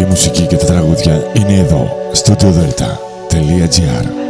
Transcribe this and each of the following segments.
Η μουσική και τα τραγούδια είναι εδώ, στο studiodelta.gr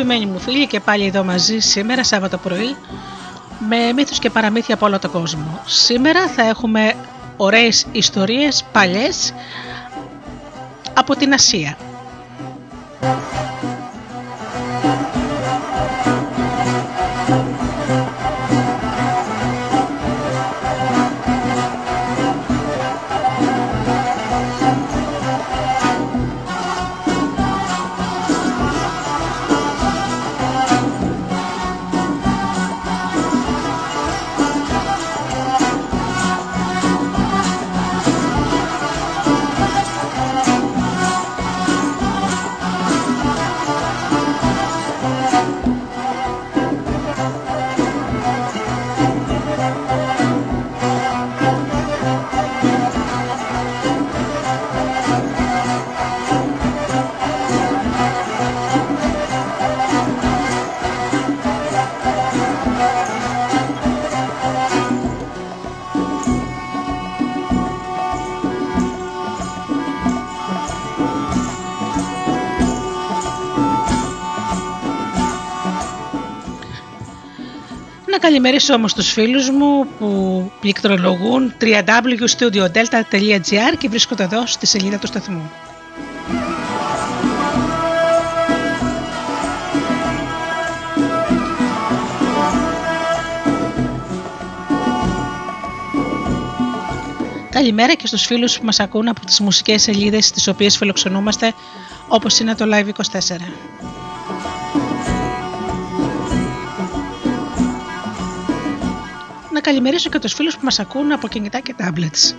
Αγαπημένοι μου φίλοι και πάλι εδώ μαζί σήμερα Σάββατο πρωί με μύθους και παραμύθια από όλο τον κόσμο. Σήμερα θα έχουμε ωραίες ιστορίες παλιές από την Ασία. Να καλημερίσω όμως τους φίλους μου που πληκτρολογούν www.studiodelta.gr και βρίσκονται εδώ στη σελίδα του σταθμού. Καλημέρα και στους φίλους που μας ακούν από τις μουσικές σελίδες στις οποίες φιλοξενούμαστε όπως είναι το Live24. Να καλημερίσω και τους φίλους που μας ακούν από κινητά και tablets.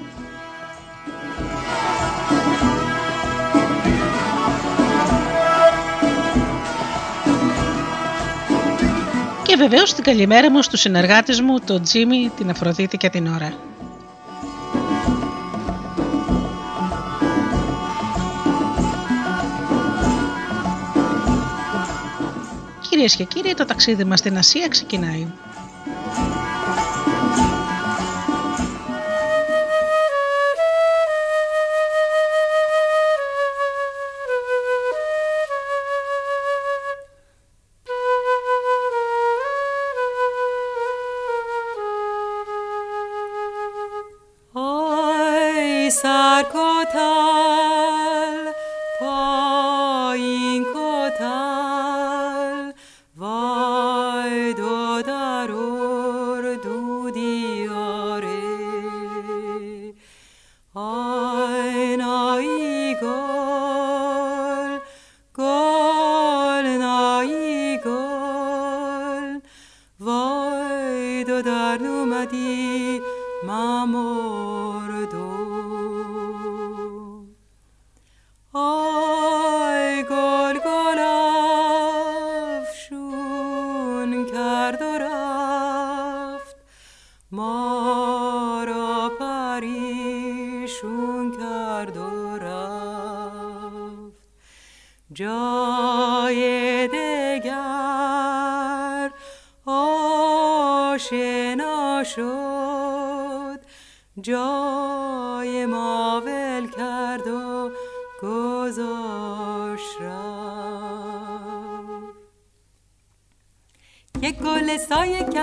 Και βεβαίως την καλημέρα μου στους συνεργάτες μου, τον Τζίμι, την Αφροδίτη και την Ωρα. Κυρίες και κύριοι, το ταξίδι μας στην Ασία ξεκινάει.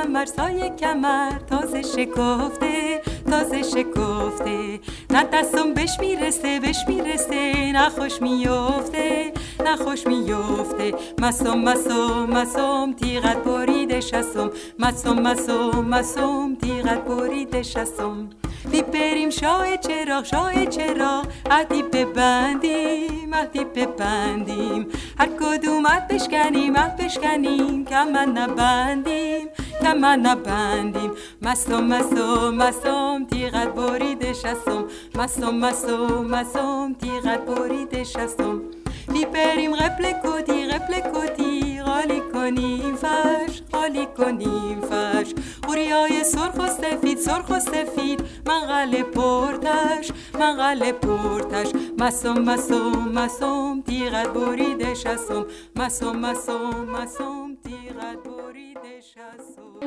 کمر سایه کمر. تازه شکفته تازه شکفته. نه دستم بش می‌رسه بش می‌رسه. نه خوش میفته نه خوش میفته. مسوم مسوم مسوم تیغت بریده شسم مسوم مسوم مسوم تیغت بریده شسم بریم شاه چرا شاه چرا عدی ببندیم عدی ببندیم. هر کدوم بشکنیم عد بشکنیم. که من نبندیم. تمنا بندیم مستم مستم مستم تیغت بریده شستم. مستم مستم مستم تیغت بریده شستم. بیپریم غپل کتی غپل کتی. غالی کنیم فش غالی کنیم فش قوریای سرخ و سفید سرخ و سفید. منقل پرتش منقل پرتش. مستم مستم مستم تیغت بریده شستم. مستم مستم مستم تیغت te chassou.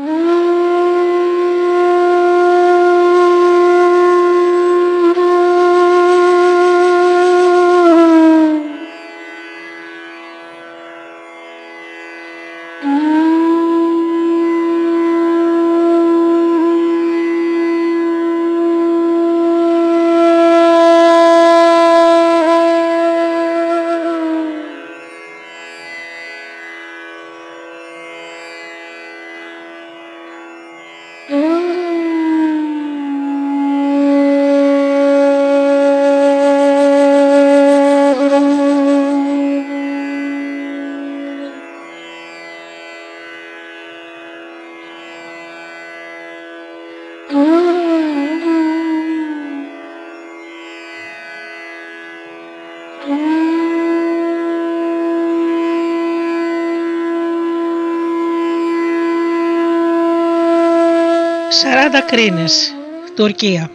Κρίνες, Τουρκία.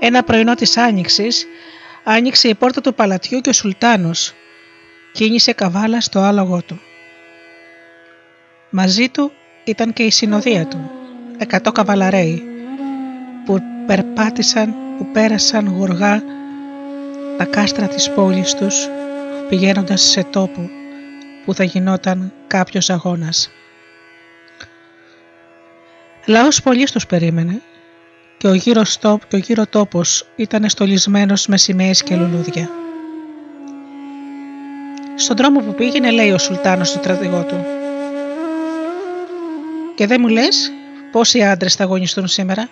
Ένα πρωινό της Άνοιξης άνοιξε η πόρτα του παλατιού και ο Σουλτάνος κίνησε καβάλα στο άλογο του. Μαζί του ήταν και η συνοδεία του, εκατό καβαλαρέοι, που περπάτησαν, που πέρασαν γοργά τα κάστρα της πόλης τους, πηγαίνοντας σε τόπο που θα γινόταν κάποιος αγώνας. Λαός πολύ τους περίμενε και ο γύρος, τόπ, και ο γύρος τόπος ήταν στολισμένος με σημαίες και λουλούδια. Στον δρόμο που πήγαινε λέει ο Σουλτάνος στο στρατηγό του «Και δεν μου λες πόσοι άντρες θα αγωνιστούν σήμερα»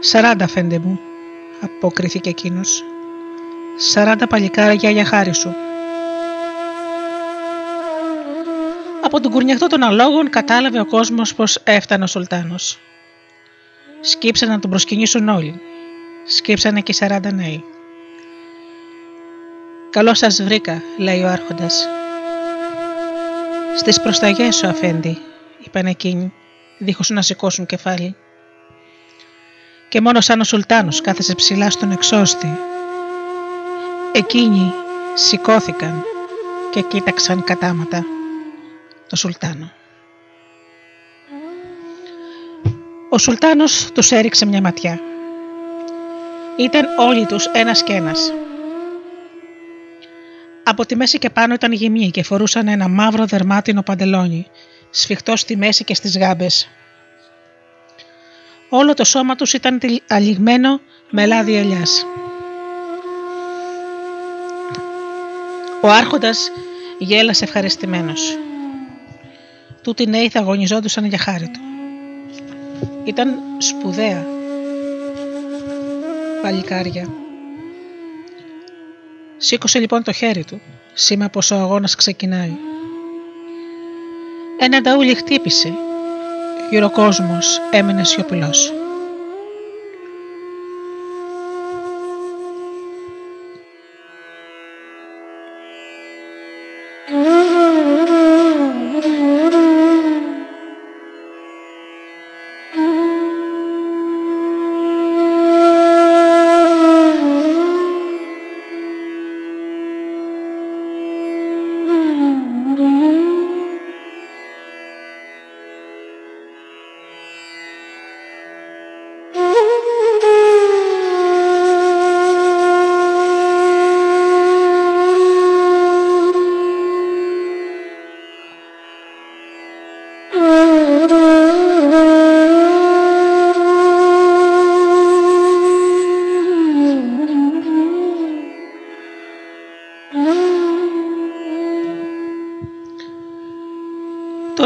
«Σαράντα φέντε μου» αποκρίθηκε εκείνος. «Σαράντα παλικάρια για χάρη σου» Από τον κουρνιαχτό των αλόγων κατάλαβε ο κόσμος πως έφτανε ο Σουλτάνος. Σκύψαν να τον προσκυνήσουν όλοι. Σκύψανε και οι σαράντα νέοι. «Καλώς σας βρήκα», λέει ο άρχοντας. «Στις προσταγές σου, αφέντη», είπαν εκείνοι, δίχως να σηκώσουν κεφάλι. Και μόνο σαν ο Σουλτάνος κάθεσε ψηλά στον εξώστη. Εκείνοι σηκώθηκαν και κοίταξαν κατάματα το Σουλτάνο. Ο Σουλτάνος τους έριξε μια ματιά. Ήταν όλοι τους ένας και ένας. Από τη μέση και πάνω ήταν γυμνοί και φορούσαν ένα μαύρο δερμάτινο παντελόνι, σφιχτό στη μέση και στις γάμπες. Όλο το σώμα τους ήταν αλιγμένο με λάδι ελιάς. Ο άρχοντας γέλασε ευχαριστημένος. Τούτοι νέοι θα αγωνιζόντουσαν για χάρη του. Ήταν σπουδαία παλικάρια. Σήκωσε λοιπόν το χέρι του, σήμα πως ο αγώνας ξεκινάει. Ένα νταούλι χτύπησε και ο κόσμος έμεινε σιωπηλός.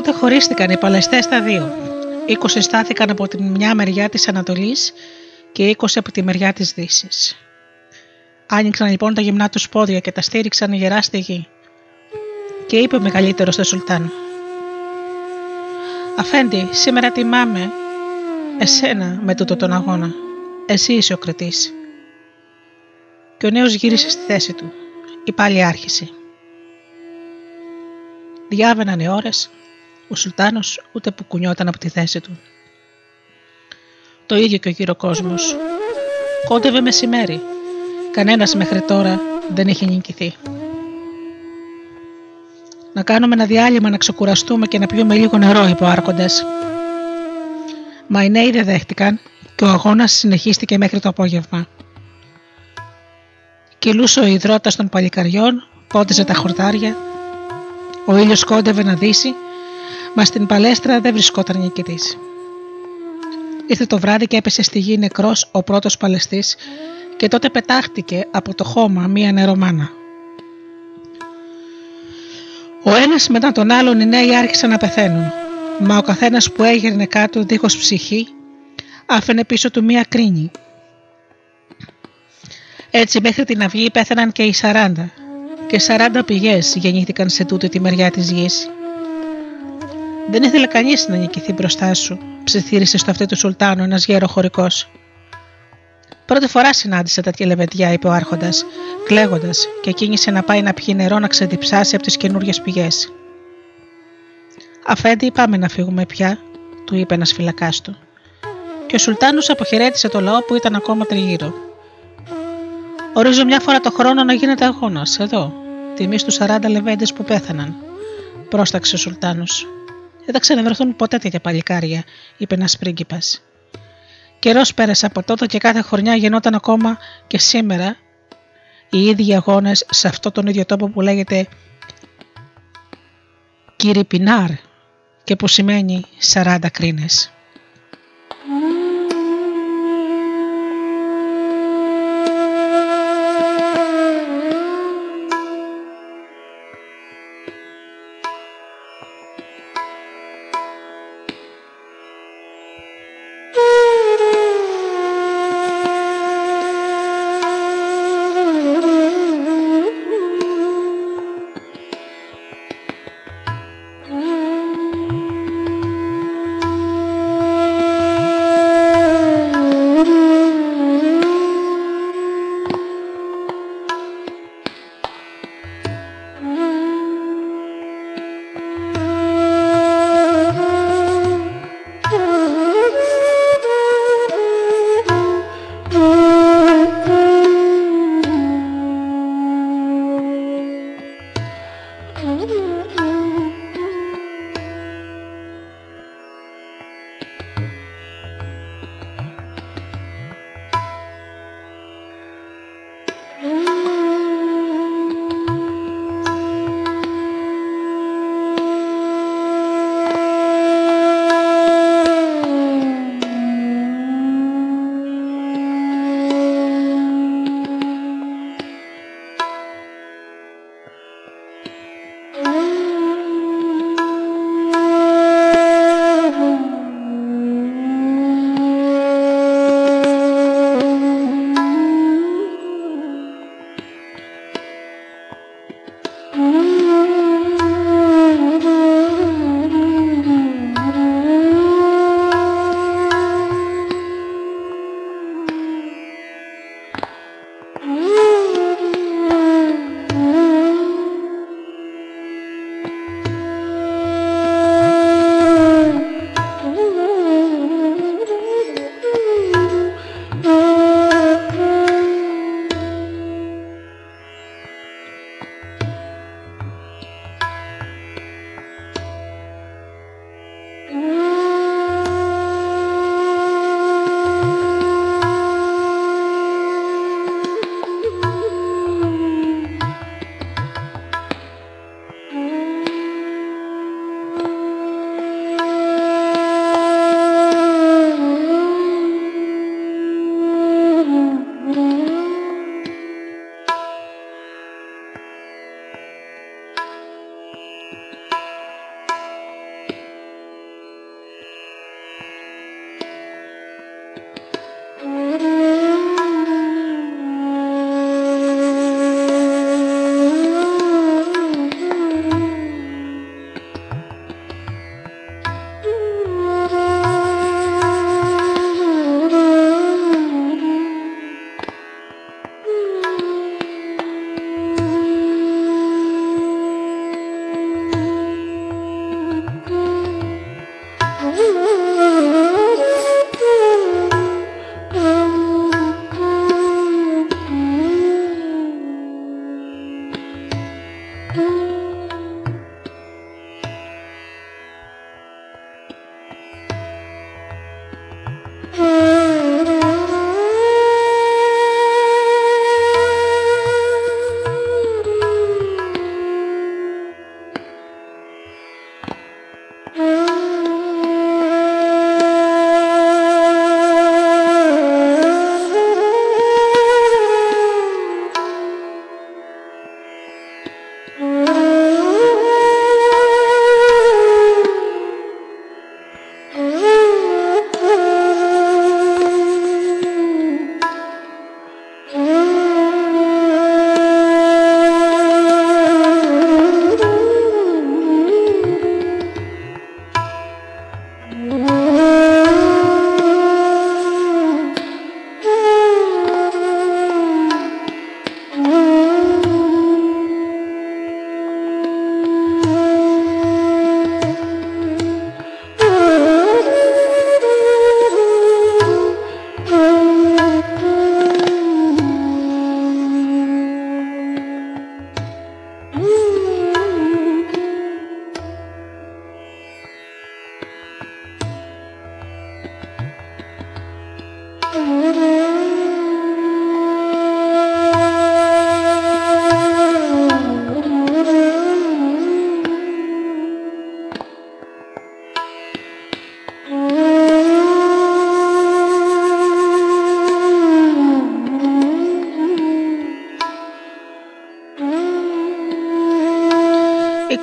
Χωρίστηκαν οι παλαιστές στα δύο. 20 στάθηκαν από τη μια μεριά της Ανατολής και 20 από τη μεριά της Δύσης. Άνοιξαν λοιπόν τα γυμνά τους πόδια και τα στήριξαν γερά στη γη. Και είπε ο μεγαλύτερος στο Σουλτάν: Αφέντη, σήμερα τιμάμε εσένα με τούτο τον αγώνα. Εσύ είσαι ο κριτής. Και ο νέος γύρισε στη θέση του. Η πάλι άρχισε. Διάβαιναν οι ώρες, ο Σουλτάνος ούτε που κουνιόταν από τη θέση του. Το ίδιο και ο γύρω κόσμος. Κόντευε μεσημέρι. Κανένας μέχρι τώρα δεν είχε νικηθεί. Να κάνουμε ένα διάλειμμα να ξεκουραστούμε και να πιούμε λίγο νερό, είπε ο Άρχοντας. Μα οι νέοι δεν δέχτηκαν και ο αγώνας συνεχίστηκε μέχρι το απόγευμα. Κυλούσε ο υδρότας των παλικαριών, πόντιζε τα χορτάρια, ο ήλιος κόντευε να δύσει, μα στην παλέστρα δεν βρισκόταν νικητής. Ήρθε το βράδυ και έπεσε στη γη νεκρός ο πρώτος παλαιστής και τότε πετάχτηκε από το χώμα μία νερομάνα. Ο ένας μετά τον άλλον οι νέοι άρχισαν να πεθαίνουν, μα ο καθένας που έγερνε κάτω δίχως ψυχή άφαινε πίσω του μία κρίνη. Έτσι μέχρι την αυγή πέθαναν και οι 40 και 40 πηγές γεννήθηκαν σε τούτη τη μεριά της γης. Δεν ήθελε κανείς να νικηθεί μπροστά σου, ψιθύρισε στο αυτί του Σουλτάνου ένας γέρος χωρικός. Πρώτη φορά συνάντησε τέτοια λεβεντιά, είπε ο Άρχοντας, κλαίγοντας, και κίνησε να πάει να πιει νερό να ξεδιψάσει από τις καινούριε πηγές. Αφέντη, πάμε να φύγουμε πια, του είπε ένας φυλακάς του. Και ο Σουλτάνος αποχαιρέτησε το λαό που ήταν ακόμα τριγύρω. Ορίζω μια φορά το χρόνο να γίνεται αγώνας, εδώ, τιμή στους 40 λεβέντες που πέθαναν, πρόσταξε ο Σουλτάνος. Δεν θα ξαναβρεθούν ποτέ τέτοια παλικάρια, είπε ένας πρίγκιπας. Καιρός πέρασε από τότε και κάθε χρονιά γινόταν ακόμα και σήμερα οι ίδιοι αγώνες σε αυτό τον ίδιο τόπο που λέγεται Πινάρ και που σημαίνει 40 κρίνες.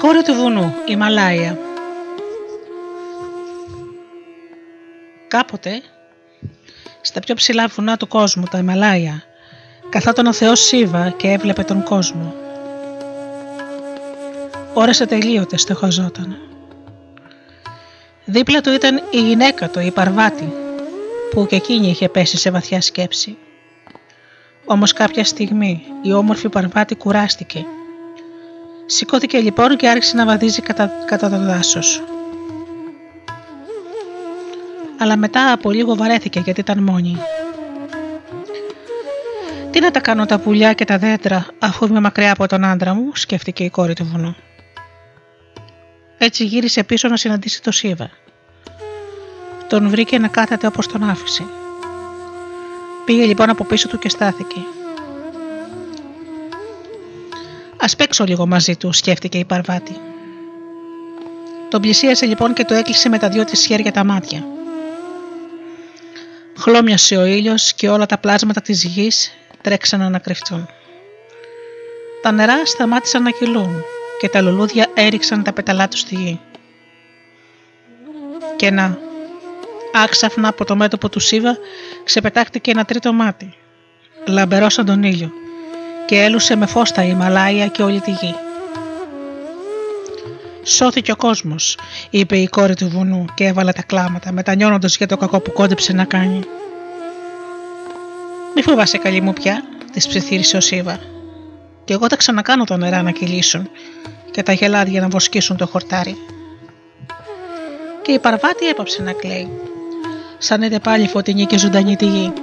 Κόρη του βουνού, η Μαλάια. Κάποτε, στα πιο ψηλά βουνά του κόσμου, τα Ιμαλάια, καθόταν ο Θεός Σίβα και έβλεπε τον κόσμο. Ώρες ατελείωτες στοχαζόταν. Δίπλα του ήταν η γυναίκα του, η Παρβάτη, που και εκείνη είχε πέσει σε βαθιά σκέψη. Όμως κάποια στιγμή η όμορφη Παρβάτη κουράστηκε Σηκώθηκε λοιπόν και άρχισε να βαδίζει κατά, κατά το δάσος. Αλλά μετά από λίγο βαρέθηκε γιατί ήταν μόνη. Τι να τα κάνω τα πουλιά και τα δέντρα αφού είμαι μακριά από τον άντρα μου, σκέφτηκε η κόρη του βουνού. Έτσι γύρισε πίσω να συναντήσει το Σίβα. Τον βρήκε να κάθεται όπως τον άφησε. Πήγε λοιπόν από πίσω του και στάθηκε. Α παίξω λίγο μαζί του, σκέφτηκε η Παρβάτη. Τον πλησίασε λοιπόν και το έκλεισε με τα δυο της χέρια τα μάτια. Χλώμιασε ο ήλιος και όλα τα πλάσματα της γης τρέξαν να κρυφτούν. Τα νερά σταμάτησαν να κυλούν και τα λουλούδια έριξαν τα πεταλά τους στη γη. Και να, άξαφνα από το μέτωπο του Σίβα ξεπετάχτηκε ένα τρίτο μάτι, λαμπερό σαν τον ήλιο, και έλουσε με φως τα Ιμαλάια και όλη τη γη. Σώθηκε ο κόσμος, είπε η κόρη του βουνού και έβαλε τα κλάματα, μετανιώνοντας για το κακό που κόντεψε να κάνει. Μη φοβάσαι, καλή μου πια, της ψιθύρισε ο Σίβα. Και εγώ θα ξανακάνω τα νερά να κυλήσουν και τα γελάδια να βοσκήσουν το χορτάρι. Και η Παρβάτη έπαψε να κλαίει, σαν είδε πάλι φωτεινή και ζωντανή τη γη.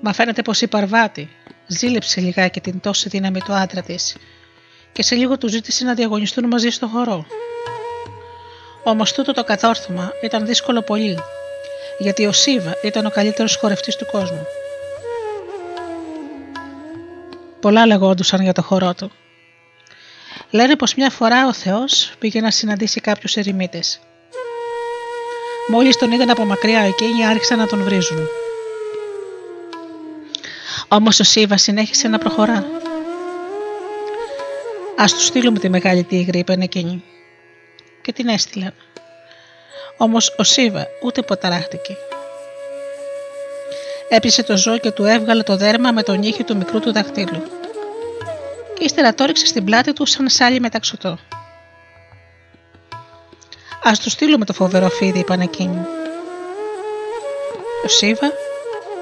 Μα φαίνεται πως η Παρβάτη, Ζήλεψε λιγάκι την τόση δύναμη του άντρα της και σε λίγο του ζήτησε να διαγωνιστούν μαζί στο χορό. Όμως τούτο το κατόρθωμα ήταν δύσκολο πολύ, γιατί ο Σίβα ήταν ο καλύτερος χορευτής του κόσμου. Πολλά λεγόντουσαν για το χορό του. Λένε πως μια φορά ο Θεός πήγε να συναντήσει κάποιους ερημίτες. Μόλις τον είδαν από μακριά εκείνοι άρχισαν να τον βρίζουν. Όμως ο Σίβα συνέχισε να προχωρά. Α τους στείλουμε τη μεγάλη τίγρη, είπαν εκείνη. Και την έστειλαν. Όμως ο Σίβα ούτε ποταράχτηκε. Έπιασε το ζώο και του έβγαλε το δέρμα με τον ήχη του μικρού του δαχτύλου. Και ύστερα το ρίξε στην πλάτη του σαν σάλι μεταξωτό. Α τους στείλουμε το φοβερό φίδι, είπαν εκείνοι. Ο Σίβα,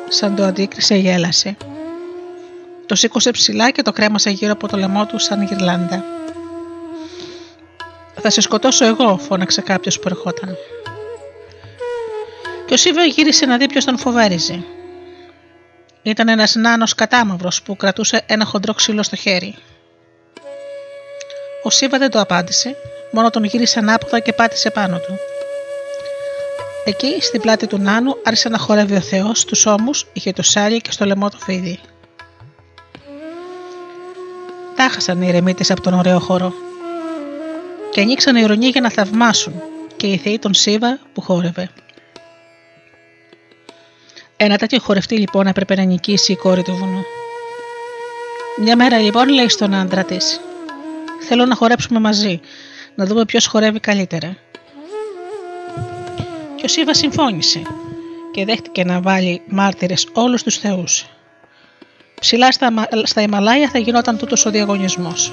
σαν το αντίκρισε, γέλασε. Το σήκωσε ψηλά και το κρέμασε γύρω από το λαιμό του σαν γυρλάντα. Θα σε σκοτώσω εγώ, φώναξε κάποιος που ερχόταν. Και ο Σίβα γύρισε να δει ποιος τον φοβάριζε. Ήταν ένας νάνος κατάμαυρος που κρατούσε ένα χοντρό ξύλο στο χέρι. Ο Σίβα δεν το απάντησε, μόνο τον γύρισε ανάποδα και πάτησε πάνω του. Εκεί, στην πλάτη του Νάνου, άρχισε να χορεύει ο Θεός, τους ώμους είχε το σάλι και στο λαιμό το φίδι. Τάχασαν οι ερεμίτες από τον ωραίο χώρο. Και ανοίξαν οι ουρανοί για να θαυμάσουν και οι θεοί τον Σίβα που χόρευε. Ένα τέτοιο χορευτή λοιπόν έπρεπε να νικήσει η κόρη του βουνού. Μια μέρα λοιπόν λέει στον άντρα της: Θέλω να χορέψουμε μαζί, να δούμε ποιος χορεύει καλύτερα. Και ο Σίβας συμφώνησε και δέχτηκε να βάλει μάρτυρες όλους τους θεούς Ψηλά στα, στα Ιμαλάια θα γινόταν τούτος ο διαγωνισμός.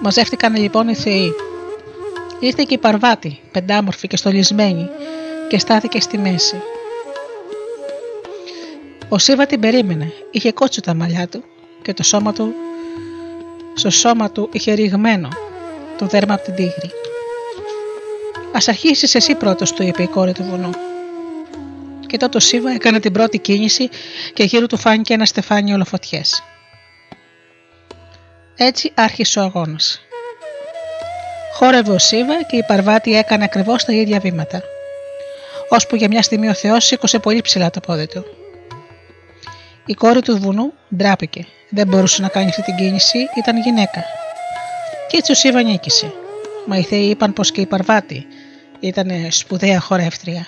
Μαζεύτηκαν λοιπόν οι θεοί. Ήρθε και η Παρβάτη, πεντάμορφη και στολισμένη, και στάθηκε στη μέση. Ο Σίβα την περίμενε, είχε κότσου τα μαλλιά του και το σώμα του, στο σώμα του είχε ρηγμένο το δέρμα από την τίγρη. Ας αρχίσεις εσύ πρώτος, του είπε η κόρη του βουνού και τότε ο Σίβα έκανε την πρώτη κίνηση και γύρω του φάνηκε ένα στεφάνι ολοφωτιές. Έτσι άρχισε ο αγώνας. Χόρευε ο Σίβα και η Παρβάτη έκανε ακριβώς τα ίδια βήματα. ώσπου για μια στιγμή ο Θεός σήκωσε πολύ ψηλά το πόδι του. Η κόρη του βουνού ντράπηκε. Δεν μπορούσε να κάνει αυτή την κίνηση, ήταν γυναίκα. Και έτσι ο Σίβα νίκησε. Μα οι Θεοί είπαν πως και η Παρβάτη ήταν σπουδαία χορεύτρια.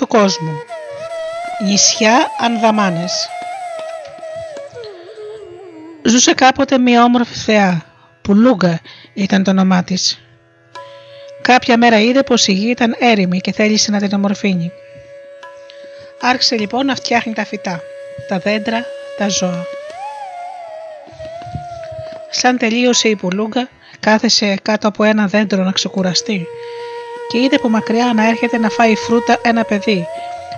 Του κόσμου. Νησιά Ανδαμάνες. Ζούσε κάποτε μια όμορφη θεά. Πουλούγκα ήταν το όνομά της. Κάποια μέρα είδε πως η γη ήταν έρημη και θέλησε να την ομορφύνει. Άρχισε λοιπόν να φτιάχνει τα φυτά, τα δέντρα, τα ζώα. Σαν τελείωσε η πουλούγκα, κάθεσε κάτω από ένα δέντρο να ξεκουραστεί και είδε από μακριά να έρχεται να φάει φρούτα ένα παιδί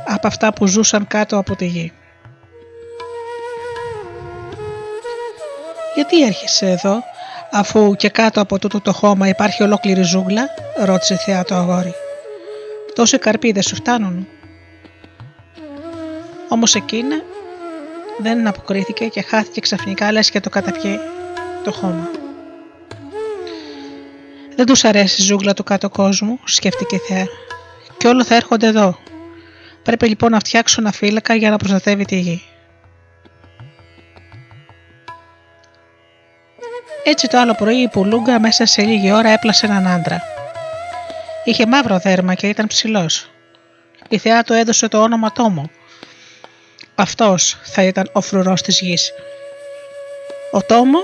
από αυτά που ζούσαν κάτω από τη γη. «Γιατί έρχεσαι εδώ, αφού και κάτω από τούτο το χώμα υπάρχει ολόκληρη ζούγκλα» ρώτησε θεά το αγόρι. «Τόσοι καρποί δεν σου φτάνουν» Όμως εκείνα δεν αποκρίθηκε και χάθηκε ξαφνικά λες και το καταπιεί το χώμα. Δεν τους αρέσει η ζούγκλα του κάτω κόσμου, σκέφτηκε η Θεά. Και όλο θα έρχονται εδώ. Πρέπει λοιπόν να φτιάξω ένα φύλακα για να προστατεύει τη γη. Έτσι το άλλο πρωί η Πουλούγκα μέσα σε λίγη ώρα έπλασε έναν άντρα. Είχε μαύρο δέρμα και ήταν ψηλός. Η θεά του έδωσε το όνομα Τόμο. Αυτός θα ήταν ο φρουρός της γης. Ο Τόμο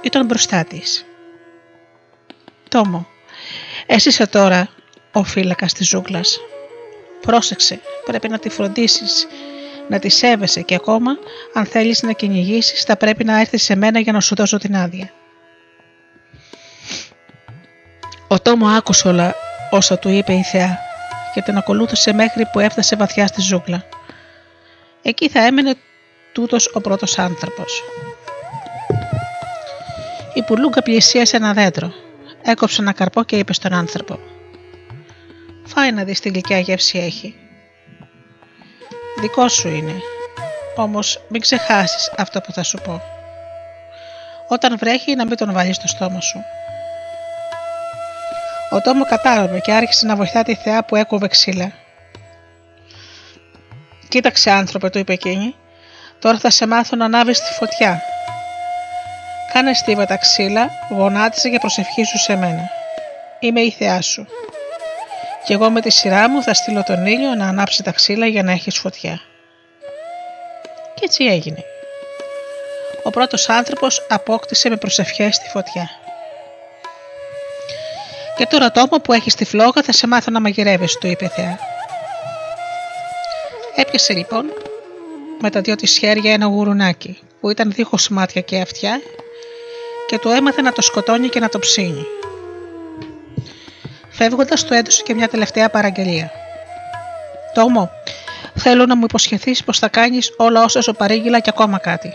ήταν μπροστά της. Τόμο, εσύ είσαι τώρα ο φύλακας της ζούγκλας. Πρόσεξε, πρέπει να τη φροντίσεις, να τη σέβεσαι και ακόμα αν θέλεις να κυνηγήσεις, θα πρέπει να έρθεις σε μένα για να σου δώσω την άδεια. Ο Τόμο άκουσε όλα όσα του είπε η Θεά και την ακολούθησε μέχρι που έφτασε βαθιά στη ζούγκλα. Εκεί θα έμενε τούτος ο πρώτος άνθρωπος. Η πουλούγκα πλησίασε ένα δέντρο. Έκοψε ένα καρπό και είπε στον άνθρωπο: Φάει να δεις τι γλυκιά γεύση έχει. Δικό σου είναι. Όμως μην ξεχάσεις αυτό που θα σου πω. Όταν βρέχει να μην τον βάλεις στο στόμα σου. Ο Τόμο κατάλαβε και άρχισε να βοηθά τη θεά που έκοβε ξύλα. Κοίταξε άνθρωπε, του είπε εκείνη, τώρα θα σε μάθω να ανάβεις τη φωτιά Κάνε στίβα τα ξύλα, γονάτισε και προσευχήσου σε μένα. Είμαι η θεά σου. Και εγώ με τη σειρά μου θα στείλω τον ήλιο να ανάψει τα ξύλα για να έχεις φωτιά. Και έτσι έγινε. Ο πρώτος άνθρωπος απόκτησε με προσευχές τη φωτιά. Και τώρα τόπο που έχεις τη φλόγα θα σε μάθω να μαγειρεύεις, του είπε η Θεά. Έπιασε λοιπόν με τα δυο της χέρια ένα γουρουνάκι που ήταν δίχως μάτια και αυτιά και του έμαθε να το σκοτώνει και να το ψήνει. Φεύγοντας, του έδωσε και μια τελευταία παραγγελία. Τόμο, θέλω να μου υποσχεθείς πως θα κάνεις όλα όσα σου παρήγγειλα και ακόμα κάτι.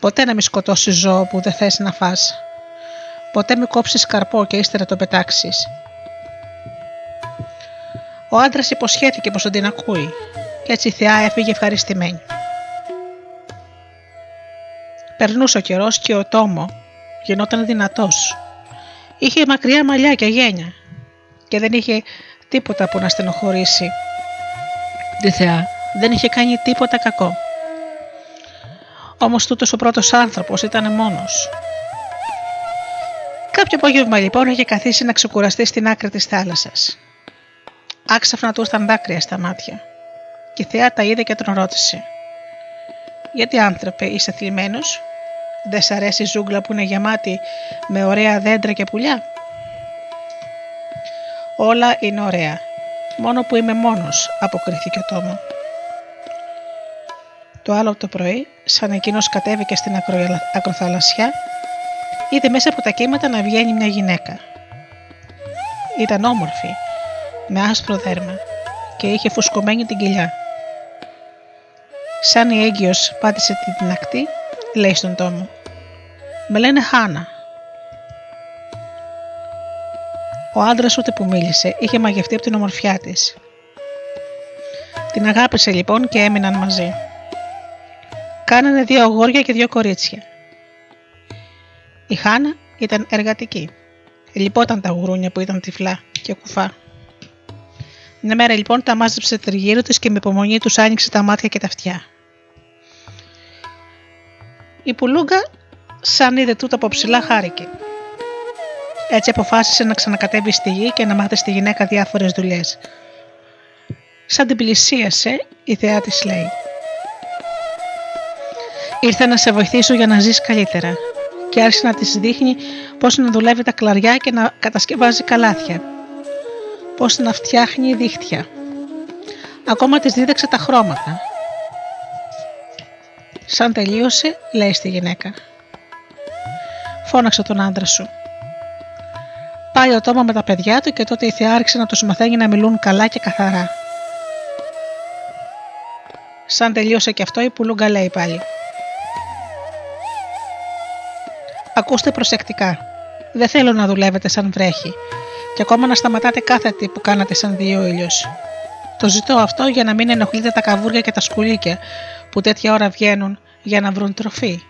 Ποτέ να μη σκοτώσεις ζώο που δεν θες να φας. Ποτέ μη κόψεις καρπό και ύστερα το πετάξεις. Ο άντρας υποσχέθηκε πως δεν την ακούει, και έτσι η θεά έφυγε ευχαριστημένη. Περνούσε ο καιρός και ο τόμο γινόταν δυνατός. Είχε μακριά μαλλιά και γένια και δεν είχε τίποτα που να στενοχωρήσει τη θεά. Δεν είχε κάνει τίποτα κακό. Όμως τούτος ο πρώτος άνθρωπος ήταν μόνος. Κάποιο απόγευμα λοιπόν είχε καθίσει να ξεκουραστεί στην άκρη της θάλασσας. Άξαφνα του ήρθαν δάκρυα στα μάτια και η θεά τα είδε και τον ρώτησε «Γιατί άνθρωπε είσαι θλιμμένος» Δεν σ' αρέσει η ζούγκλα που είναι γεμάτη με ωραία δέντρα και πουλιά; Όλα είναι ωραία. Μόνο που είμαι μόνος, αποκρίθηκε ο Τόμο. Το άλλο το πρωί, σαν εκείνος κατέβηκε στην ακροθαλασσιά, είδε μέσα από τα κύματα να βγαίνει μια γυναίκα. Ήταν όμορφη, με άσπρο δέρμα και είχε φουσκωμένη την κοιλιά. Σαν η έγκυος πάτησε την ακτή λέει στον τόμο. Με λένε Χάνα. Ο άντρας ούτε που μίλησε είχε μαγευτεί από την ομορφιά της. Την αγάπησε λοιπόν και έμειναν μαζί. Κάνανε δύο αγόρια και δύο κορίτσια. Η Χάνα ήταν εργατική. Λυπόταν τα γουρούνια που ήταν τυφλά και κουφά. Μια μέρα λοιπόν τα μάζεψε τριγύρω της και με υπομονή τους άνοιξε τα μάτια και τα αυτιά. Η πουλούγκα, σαν είδε τούτο από ψηλά, χάρηκε. Έτσι αποφάσισε να ξανακατέβει στη γη και να μάθει στη γυναίκα διάφορες δουλειές. Σαν την πλησίασε, η θεά της λέει: Ήρθα να σε βοηθήσω για να ζεις καλύτερα και άρχισε να της δείχνει πώς να δουλεύει τα κλαριά και να κατασκευάζει καλάθια. Πώς να φτιάχνει δίχτυα. Ακόμα της δίδαξε τα χρώματα. Σαν τελείωσε, λέει στη γυναίκα. Φώναξε τον άντρα σου. Πάει ο τόμα με τα παιδιά του και τότε η θεά άρχισε να τους μαθαίνει να μιλούν καλά και καθαρά. Σαν τελείωσε και αυτό η πουλούγκα λέει πάλι. Ακούστε προσεκτικά. Δεν θέλω να δουλεύετε σαν βρέχει και ακόμα να σταματάτε κάθε τι που κάνατε σαν δύο ήλιος. Το ζητώ αυτό για να μην ενοχλείτε τα καβούρια και τα σκουλίκια που τέτοια ώρα βγαίνουν για να βρουν τροφή.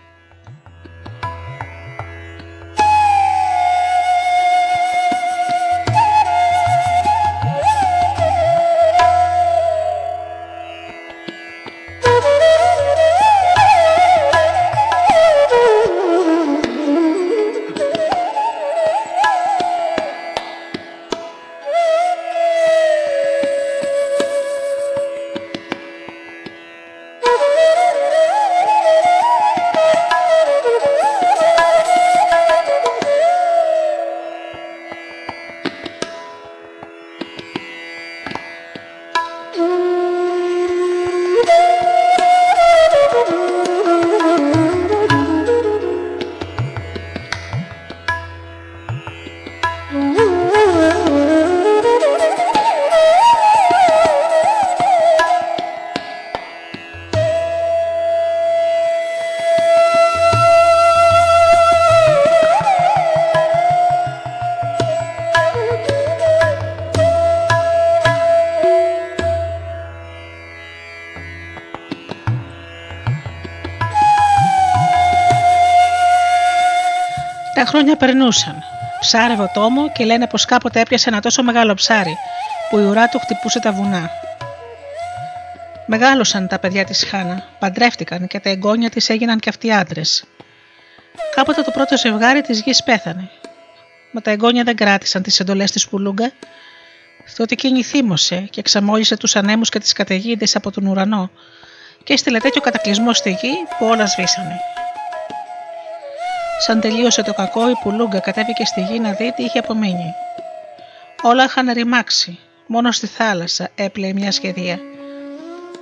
Χρόνια περνούσαν. Ψάρευε ο τόμο και λένε πως κάποτε έπιασε ένα τόσο μεγάλο ψάρι που η ουρά του χτυπούσε τα βουνά. Μεγάλωσαν τα παιδιά της Χάνα, παντρεύτηκαν και τα εγγόνια της έγιναν και αυτοί άντρες. Κάποτε το πρώτο ζευγάρι της γης πέθανε. Μα τα εγγόνια δεν κράτησαν τις εντολές της Πουλούγκα, διότι εκείνη θύμωσε και εξαμόλυσε τους ανέμους και τις καταιγίδες από τον ουρανό και έστειλε τέτοιο κατακλυσμό στη γη που όλα σβήσανε. Σαν τελείωσε το κακό, η πουλούγκα κατέβηκε στη γη να δει τι είχε απομείνει. Όλα είχαν ρημάξει. Μόνο στη θάλασσα έπλεε μια σχεδία.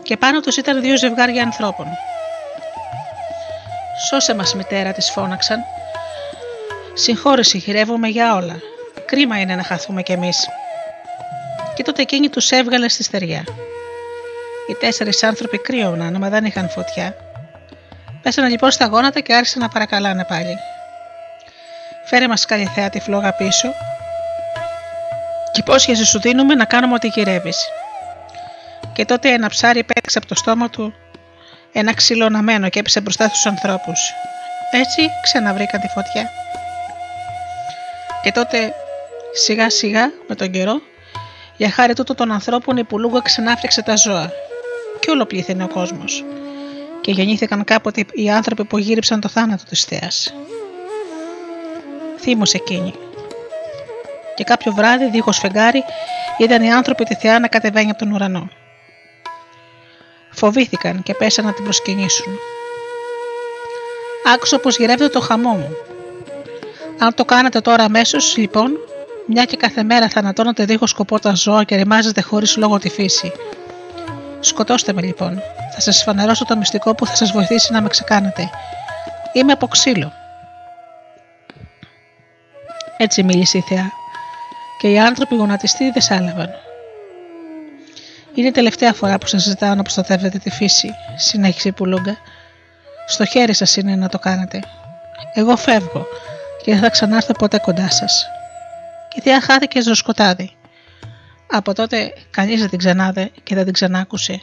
Και πάνω τους ήταν δύο ζευγάρια ανθρώπων. Σώσε μας μητέρα της φώναξαν. Συγχώρεση χειρεύομαι για όλα. Κρίμα είναι να χαθούμε κι εμείς. Και τότε εκείνη τους έβγαλε στη στεριά. Οι τέσσερις άνθρωποι κρύωναν, μα δεν είχαν φωτιά. Πέσανε λοιπόν στα γόνατα και άρχισαν να παρακαλάνε πάλι. Φέρε μας καλή θέα τη φλόγα πίσω και υπόσχεση σου δίνουμε να κάνουμε ό,τι γυρεύεις. Και τότε ένα ψάρι πέταξε από το στόμα του ένα ξύλο αναμένο και έπεσε μπροστά στου ανθρώπους. Έτσι ξαναβρήκαν τη φωτιά. Και τότε σιγά σιγά με τον καιρό για χάρη τούτο των ανθρώπων η πουλούγα ξανάφτιαξε τα ζώα και όλο πλήθυνε ο κόσμος και γεννήθηκαν κάποτε οι άνθρωποι που γύριψαν το θάνατο της θεάς. Θύμωσε εκείνη. Και κάποιο βράδυ, δίχως φεγγάρι, είδαν οι άνθρωποι τη θεά να κατεβαίνει από τον ουρανό. Φοβήθηκαν και πέσαν να την προσκυνήσουν. Άκουσα πως γυρεύεται το χαμό μου. Αν το κάνετε τώρα αμέσως, λοιπόν, μια και κάθε μέρα θανατώνετε δίχως σκοπό τα ζώα και ρημάζετε χωρίς λόγο τη φύση. Σκοτώστε με λοιπόν, θα σας φανερώσω το μυστικό που θα σας βοηθήσει να με ξεκάνετε. Είμαι από ξύλο. Έτσι μίλησε η θεά. Και οι άνθρωποι γονατιστοί δεν σάλευαν. Είναι η τελευταία φορά που σας ζητάω να προστατεύετε τη φύση, συνέχισε η Πουλούγκα. Στο χέρι σας είναι να το κάνετε. Εγώ φεύγω και δεν θα ξανάρθω ποτέ κοντά σας. Και η θεά χάθηκε στο σκοτάδι. Από τότε κανείς δεν την ξανάδε και δεν την ξανάκουσε.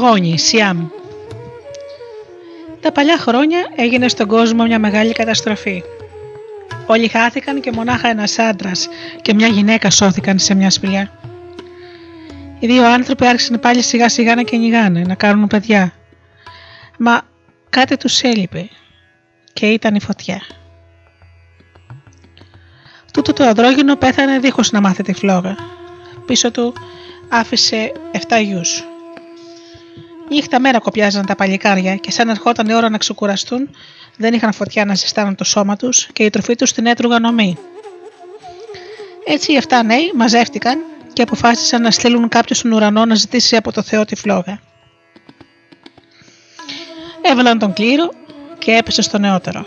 Παγόνι, Σιάμ. Τα παλιά χρόνια έγινε στον κόσμο μια μεγάλη καταστροφή. Όλοι χάθηκαν και μονάχα ένας άντρας και μια γυναίκα σώθηκαν σε μια σπηλιά. Οι δύο άνθρωποι άρχισαν πάλι σιγά σιγά να κυνηγάνε, να κάνουν παιδιά. Μα κάτι τους έλειπε και ήταν η φωτιά. Τούτο το αδρόγινο πέθανε δίχως να μάθει τη φλόγα. Πίσω του άφησε 7 γιους. Νύχτα μέρα κοπιάζαν τα παλικάρια και σαν ερχόταν η ώρα να ξεκουραστούν, δεν είχαν φωτιά να ζεστάνουν το σώμα τους και η τροφή τους την έτρωγαν ομή. Έτσι οι 7 νέοι μαζεύτηκαν και αποφάσισαν να στείλουν κάποιο στον ουρανό να ζητήσει από το Θεό τη φλόγα. Έβαλαν τον κλήρο και έπεσε στο νεότερο.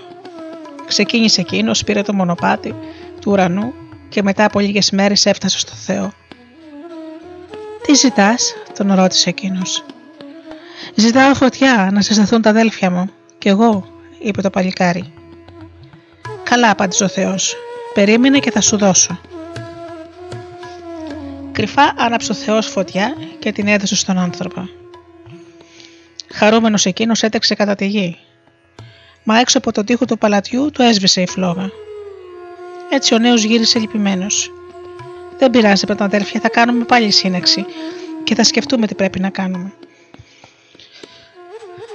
Ξεκίνησε εκείνος, πήρε το μονοπάτι του ουρανού και μετά από λίγες μέρες έφτασε στο Θεό. «Τι ζητάς» τον ρώτησε εκείνος. Ζητάω φωτιά να συσταθούν τα αδέλφια μου. Κι εγώ, είπε το παλικάρι. Καλά, απάντησε ο Θεός. Περίμενε και θα σου δώσω. Κρυφά άναψε ο Θεός φωτιά και την έδωσε στον άνθρωπο. Χαρούμενος εκείνος έτρεξε κατά τη γη. Μα έξω από τον τοίχο του παλατιού του έσβησε η φλόγα. Έτσι ο νέος γύρισε λυπημένος. Δεν πειράζει, με τα αδέλφια, θα κάνουμε πάλι σύνεξη και θα σκεφτούμε τι πρέπει να κάνουμε.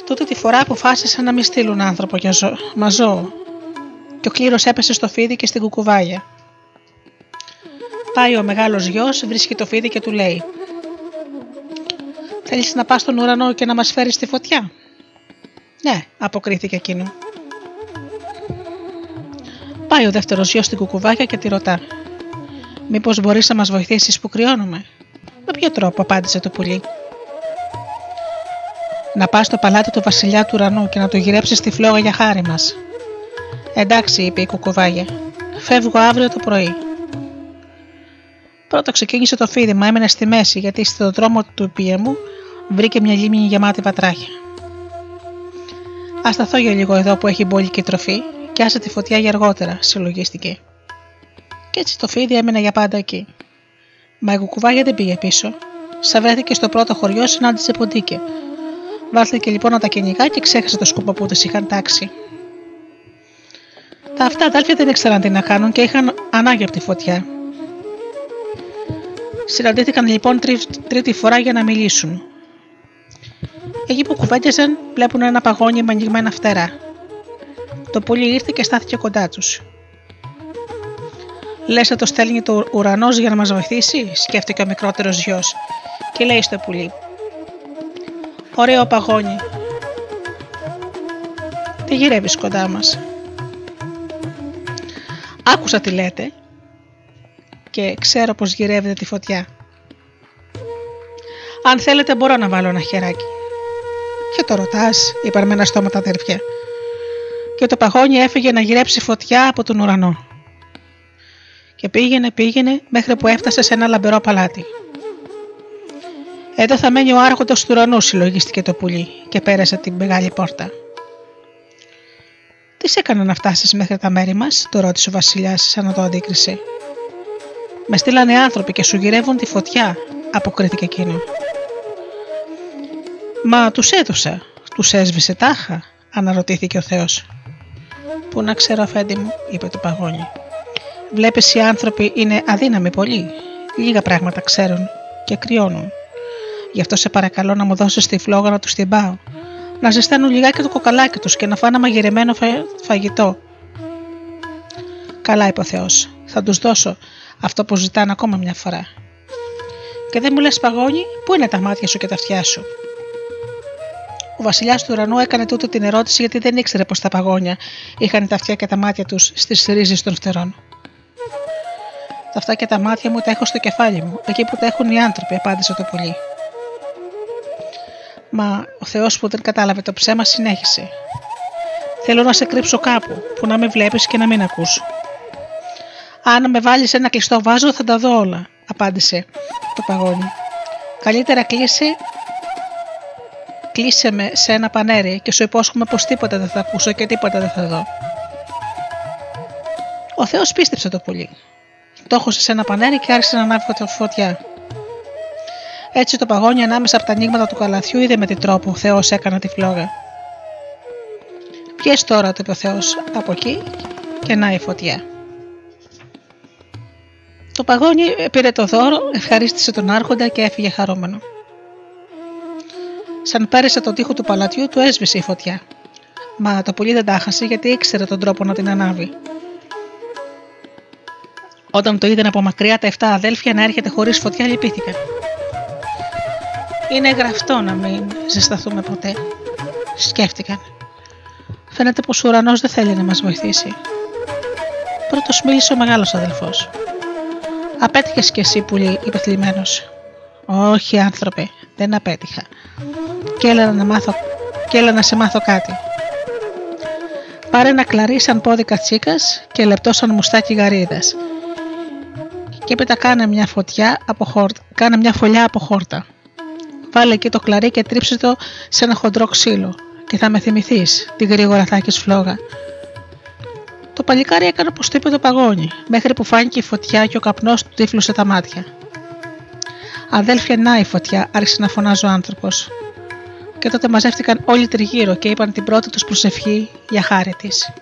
Τότε τη φορά αποφάσισαν να μην στείλουν άνθρωπο για ζω... μα ζώο. Και ο κλήρος έπεσε στο φίδι και στην κουκουβάγια. Πάει ο μεγάλος γιος, βρίσκει το φίδι και του λέει «Θέλεις να πας στον ουρανό και να μας φέρεις τη φωτιά» «Ναι», αποκρίθηκε εκείνο. Πάει ο δεύτερος γιος στην κουκουβάγια και τη ρωτά «Μήπως μπορείς να μας βοηθήσεις που κρυώνουμε» «Με ποιο τρόπο» απάντησε το πουλί να πας στο παλάτι του βασιλιά του ουρανού και να το γυρέψεις τη φλόγα για χάρη μας. Εντάξει, είπε η κουκουβάγια. Φεύγω αύριο το πρωί. Πρώτα ξεκίνησε το φίδι, έμενε στη μέση γιατί στον δρόμο του πιεμού βρήκε μια λίμνη γεμάτη πατράχια. Α σταθώ για λίγο εδώ που έχει μπόλικη τροφή και άσε τη φωτιά για αργότερα, συλλογίστηκε. Κι έτσι το φίδι έμενε για πάντα εκεί. Μα η κουκουβάγια δεν πήγε πίσω. Σα βρέθηκε στο πρώτο χωριό, συνάντησε ποντίκε Βάλθηκε λοιπόν να τα κυνηγά και ξέχασε το σκούπο που τη είχαν τάξει. Τα αυτά αδέλφια δεν ήξεραν τι να κάνουν και είχαν ανάγκη από τη φωτιά. Συναντήθηκαν λοιπόν τρί, τρίτη φορά για να μιλήσουν. Εκεί που κουβέντιαζαν βλέπουν ένα παγόνι με ανοιγμένα φτερά. Το πουλί ήρθε και στάθηκε κοντά τους. Λες να το στέλνει το ουρανός για να μας βοηθήσει, σκέφτηκε ο μικρότερος γιος, και λέει στο πουλί: Ωραίο παγόνι. Τι γυρεύεις κοντά μας. Άκουσα τι λέτε και ξέρω πως γυρεύετε τη φωτιά. Αν θέλετε μπορώ να βάλω ένα χεράκι. Και το ρωτάς, είπαν με ένα στόμα τα αδέρφια. Και το παγόνι έφυγε να γυρέψει φωτιά από τον ουρανό. Και πήγαινε, πήγαινε μέχρι που έφτασε σε ένα λαμπερό παλάτι. Εδώ θα μένει ο άρχοντας του ουρανού, συλλογίστηκε το πουλί και πέρασε την μεγάλη πόρτα. Τις σε έκανε να φτάσει μέχρι τα μέρη μας, το ρώτησε ο Βασιλιάς, σαν να το αντίκρισε. Με στείλανε άνθρωποι και σου γυρεύουν τη φωτιά, αποκρίθηκε εκείνο. Μα τους έδωσα, τους έσβησε τάχα, αναρωτήθηκε ο Θεός. Πού να ξέρω, αφέντη μου, είπε το παγόνι. Βλέπεις οι άνθρωποι είναι αδύναμοι πολύ. Λίγα πράγματα ξέρουν και κρυώνουν. Γι' αυτό σε παρακαλώ να μου δώσεις τη φλόγα να του την πάω. Να ζεσταίνουν λιγάκι το κοκαλάκι τους και να φάνε μαγειρεμένο φαγητό. Καλά, είπε ο Θεός. Θα τους δώσω αυτό που ζητάνε ακόμα μια φορά. Και δεν μου λες, Παγόνι, πού είναι τα μάτια σου και τα αυτιά σου; Ο βασιλιάς του ουρανού έκανε τούτο την ερώτηση γιατί δεν ήξερε πως τα παγόνια είχαν τα αυτιά και τα μάτια τους στις ρίζες των φτερών. Τα αυτά και τα μάτια μου τα έχω στο κεφάλι μου, εκεί που τα έχουν οι άνθρωποι, απάντησε το πολύ. Μα ο Θεός που δεν κατάλαβε το ψέμα συνέχισε. Θέλω να σε κρύψω κάπου, που να με βλέπεις και να μην ακούς. Αν με βάλεις ένα κλειστό βάζο θα τα δω όλα, απάντησε το παγόνι. Καλύτερα κλείσε, κλείσε με σε ένα πανέρι και σου υπόσχομαι πως τίποτα δεν θα ακούσω και τίποτα δεν θα δω. Ο Θεός πίστεψε το πουλί. Το έχωσε σε ένα πανέρι και άρχισε να ανάβει φωτιά. Έτσι το παγόνι ανάμεσα από τα ανοίγματα του καλαθιού είδε με τι τρόπο ο Θεός έκανε τη φλόγα. Πιες τώρα, το είπε ο Θεός από εκεί και να η φωτιά. Το παγόνι πήρε το δώρο, ευχαρίστησε τον Άρχοντα και έφυγε χαρούμενο. Σαν πέρασε το τοίχο του παλατιού, του έσβησε η φωτιά. Μα το πουλί δεν τα χασε γιατί ήξερε τον τρόπο να την ανάβει. Όταν το είδαν από μακριά τα 7 αδέλφια να έρχεται χωρίς φωτιά, λυπήθηκαν. Είναι γραφτό να μην ζεσταθούμε ποτέ, σκέφτηκαν. Φαίνεται πως ο ουρανός δεν θέλει να μας βοηθήσει. Πρώτος μίλησε ο μεγάλος αδελφός. Απέτυχες κι εσύ, πουλί, είπε θλιμμένος. Όχι, άνθρωπε, δεν απέτυχα. Και έλα να, μάθω, και έλα να σε μάθω κάτι. Πάρε ένα κλαρί σαν πόδι κατσίκας και λεπτό σαν μουστάκι γαρίδας. Και έπειτα κάνε μια φωτιά από χόρτα. Κάνε μια φωλιά από χόρτα. Βάλε εκεί το κλαρί και τρίψε το σε ένα χοντρό ξύλο και θα με θυμηθείς τη γρήγορα θα έχεις φλόγα. Το παλικάρι έκανε όπως το είπε το παγόνι, μέχρι που φάνηκε η φωτιά και ο καπνός του τύφλωσε τα μάτια. Αδέλφια, να η φωτιά, άρχισε να φωνάζει ο άνθρωπος. Και τότε μαζεύτηκαν όλοι τριγύρω και είπαν την πρώτη τους προσευχή για χάρη της.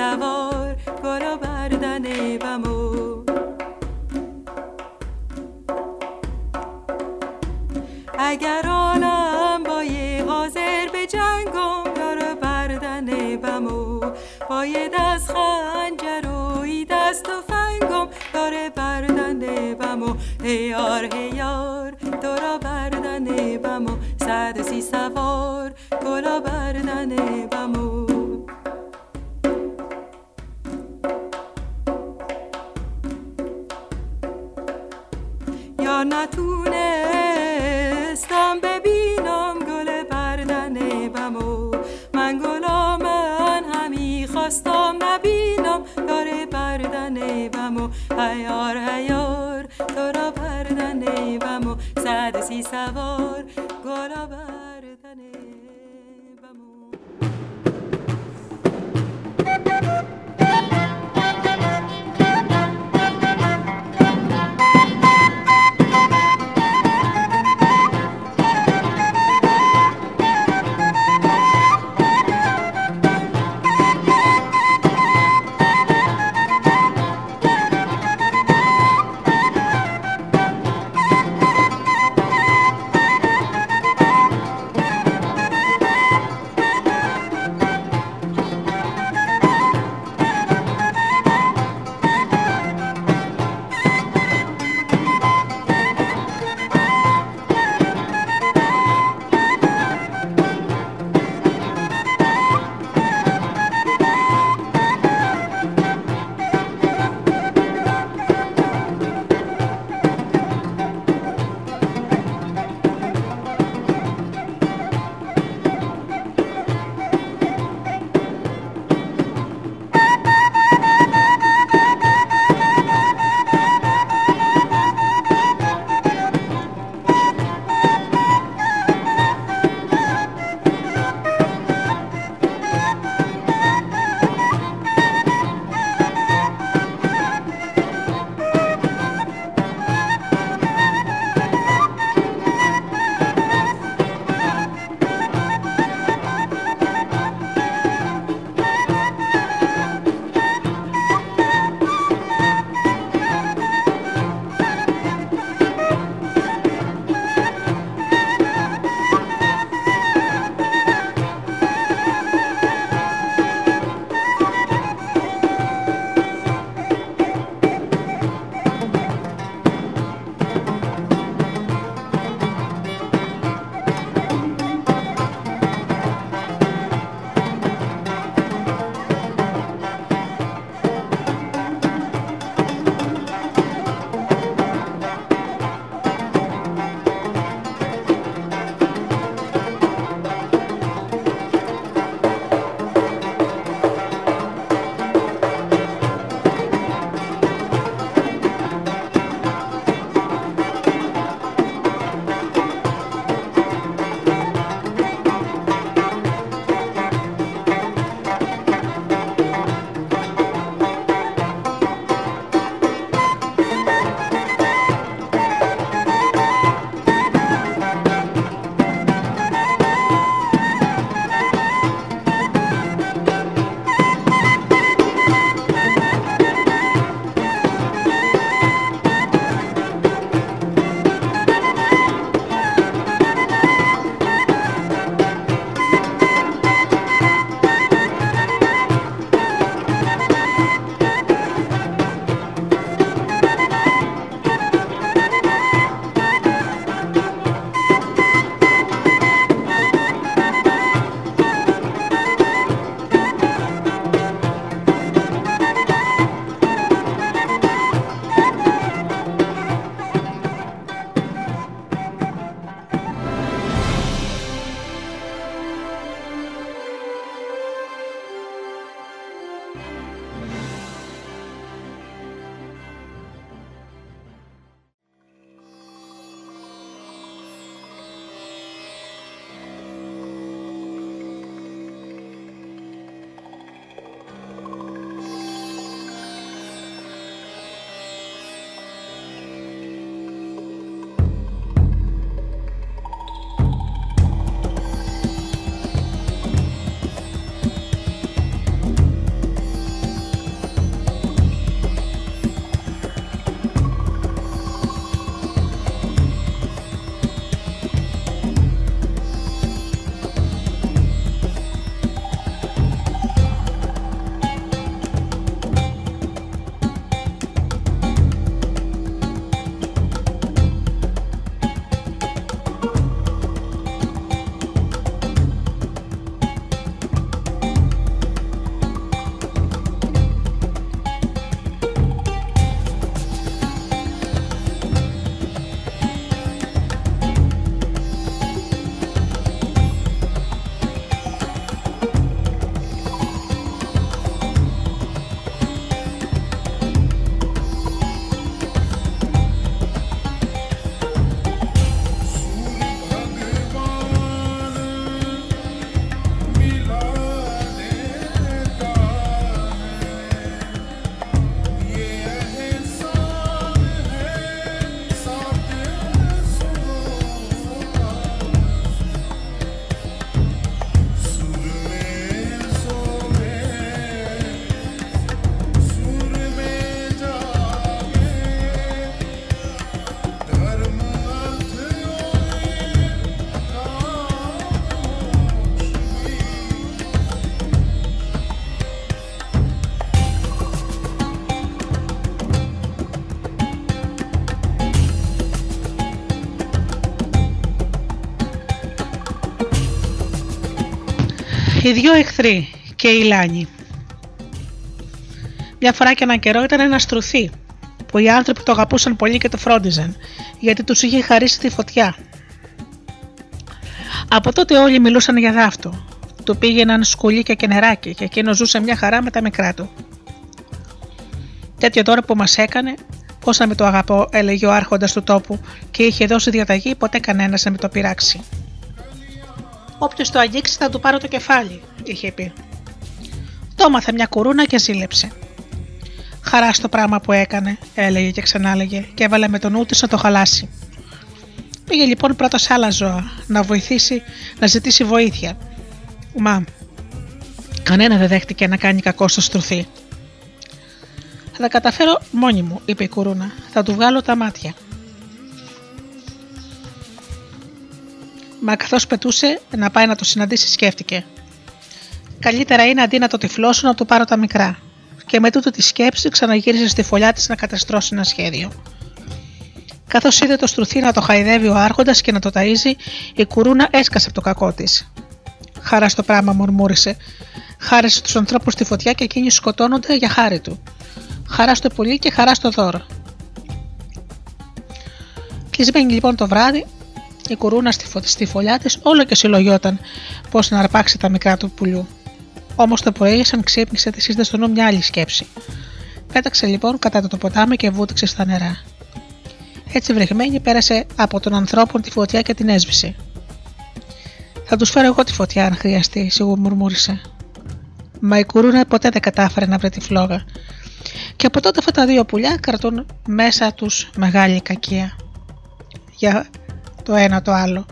sabor. Οι δυο εχθροί και η Λάνη. Μια φορά και έναν καιρό ήταν ένα στρουθί που οι άνθρωποι το αγαπούσαν πολύ και το φρόντιζαν γιατί τους είχε χαρίσει τη φωτιά. Από τότε όλοι μιλούσαν για δάφτο. Του πήγαιναν σκουλίκια και νεράκι και εκείνος ζούσε μια χαρά με τα μικρά του. Τέτοιο τώρα που μας έκανε, πώς να με το αγαπώ, έλεγε ο άρχοντας του τόπου και είχε δώσει διαταγή ποτέ κανένας να με το πειράξει. Όποιος το αγγίξει θα του πάρω το κεφάλι, είχε πει. Το έμαθε μια κουρούνα και ζήλεψε. Χαράς στο πράγμα που έκανε, έλεγε και ξανάλεγε, και έβαλε με τον νου να το χαλάσει. Πήγε λοιπόν πρώτα σε άλλα ζώα, να βοηθήσει, να ζητήσει βοήθεια. Μα κανένα δεν δέχτηκε να κάνει κακό στο στρουθί. Θα τα καταφέρω μόνη μου, είπε η κουρούνα. Θα του βγάλω τα μάτια. Μα καθώς πετούσε να πάει να το συναντήσει, σκέφτηκε. Καλύτερα είναι αντί να το τυφλώσω να του πάρω τα μικρά. Και με τούτο τη σκέψη ξαναγύρισε στη φωλιά της να καταστρώσει ένα σχέδιο. Καθώς είδε το στρουθί να το χαϊδεύει ο Άρχοντας και να το ταΐζει, η κουρούνα έσκασε από το κακό της. Χάρα στο πράγμα, μουρμούρισε. Χάρισε τους ανθρώπους στη φωτιά και εκείνοι σκοτώνονται για χάρη του. Χαρά στο πολύ και χαρά στο δώρο. Κλεισμένη λοιπόν το βράδυ, η κουρούνας στη, φω... στη φωλιά της όλο και συλλογιόταν πώ να αρπάξει τα μικρά του πουλιού. Όμως το πρωί, σαν ξύπνησε, της είδε στο νου μια άλλη σκέψη. Πέταξε λοιπόν κατά το ποτάμι και βούτυξε στα νερά. Έτσι βρεγμένη πέρασε από τον ανθρώπων τη φωτιά και την έσβησε. Θα τους φέρω εγώ τη φωτιά αν χρειαστεί, σίγουρα μουρμούρισε. Μα η κουρούνας ποτέ δεν κατάφερε να βρει τη φλόγα. Και από τότε αυτά τα δύο πουλιά κρατούν μέσα τους μεγάλη κακία. Για το ένα το άλλο.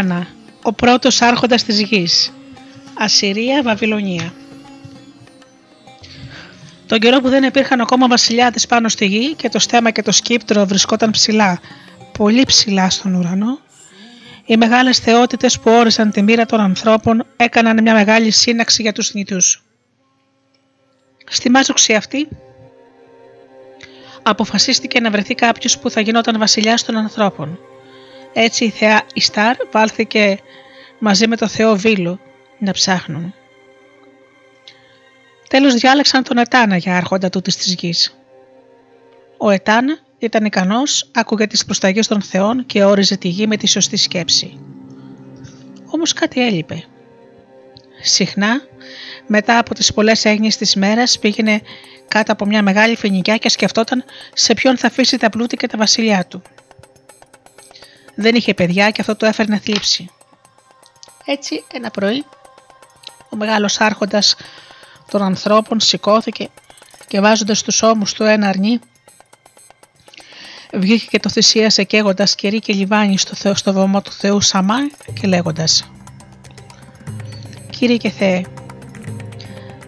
Ετάνα, ο πρώτος άρχοντας της γης. Ασσυρία, Βαβυλωνία. Τον καιρό που δεν υπήρχαν ακόμα βασιλιάδες πάνω στη γη και το στέμα και το σκύπτρο βρισκόταν ψηλά, πολύ ψηλά στον ουρανό, οι μεγάλες θεότητες που όρισαν τη μοίρα των ανθρώπων έκαναν μια μεγάλη σύναξη για τους νητούς. Στη μάζοξη αυτή αποφασίστηκε να βρεθεί κάποιος που θα γινόταν βασιλιάς των ανθρώπων. Έτσι η θεά Ιστάρ βάλθηκε μαζί με το θεό Βίλου να ψάχνουν. Τέλος διάλεξαν τον Ετάνα για άρχοντα του της γης. Ο Ετάνα ήταν ικανός, άκουγε τις προσταγές των θεών και όριζε τη γη με τη σωστή σκέψη. Όμως κάτι έλειπε. Συχνά, μετά από τις πολλές έγνοιες της μέρας, πήγαινε κάτω από μια μεγάλη φοινικιά και σκεφτόταν σε ποιον θα αφήσει τα πλούτη και τα βασιλιά του. Δεν είχε παιδιά και αυτό το έφερνε θλίψη. Έτσι ένα πρωί ο μεγάλος άρχοντας των ανθρώπων σηκώθηκε και βάζοντας στους ώμους του ένα αρνί βγήκε και το θυσίασε καίγοντας κερί και λιβάνι στο, θεό, στο βωμό του Θεού Σαμά και λέγοντας «Κύριε και Θεέ,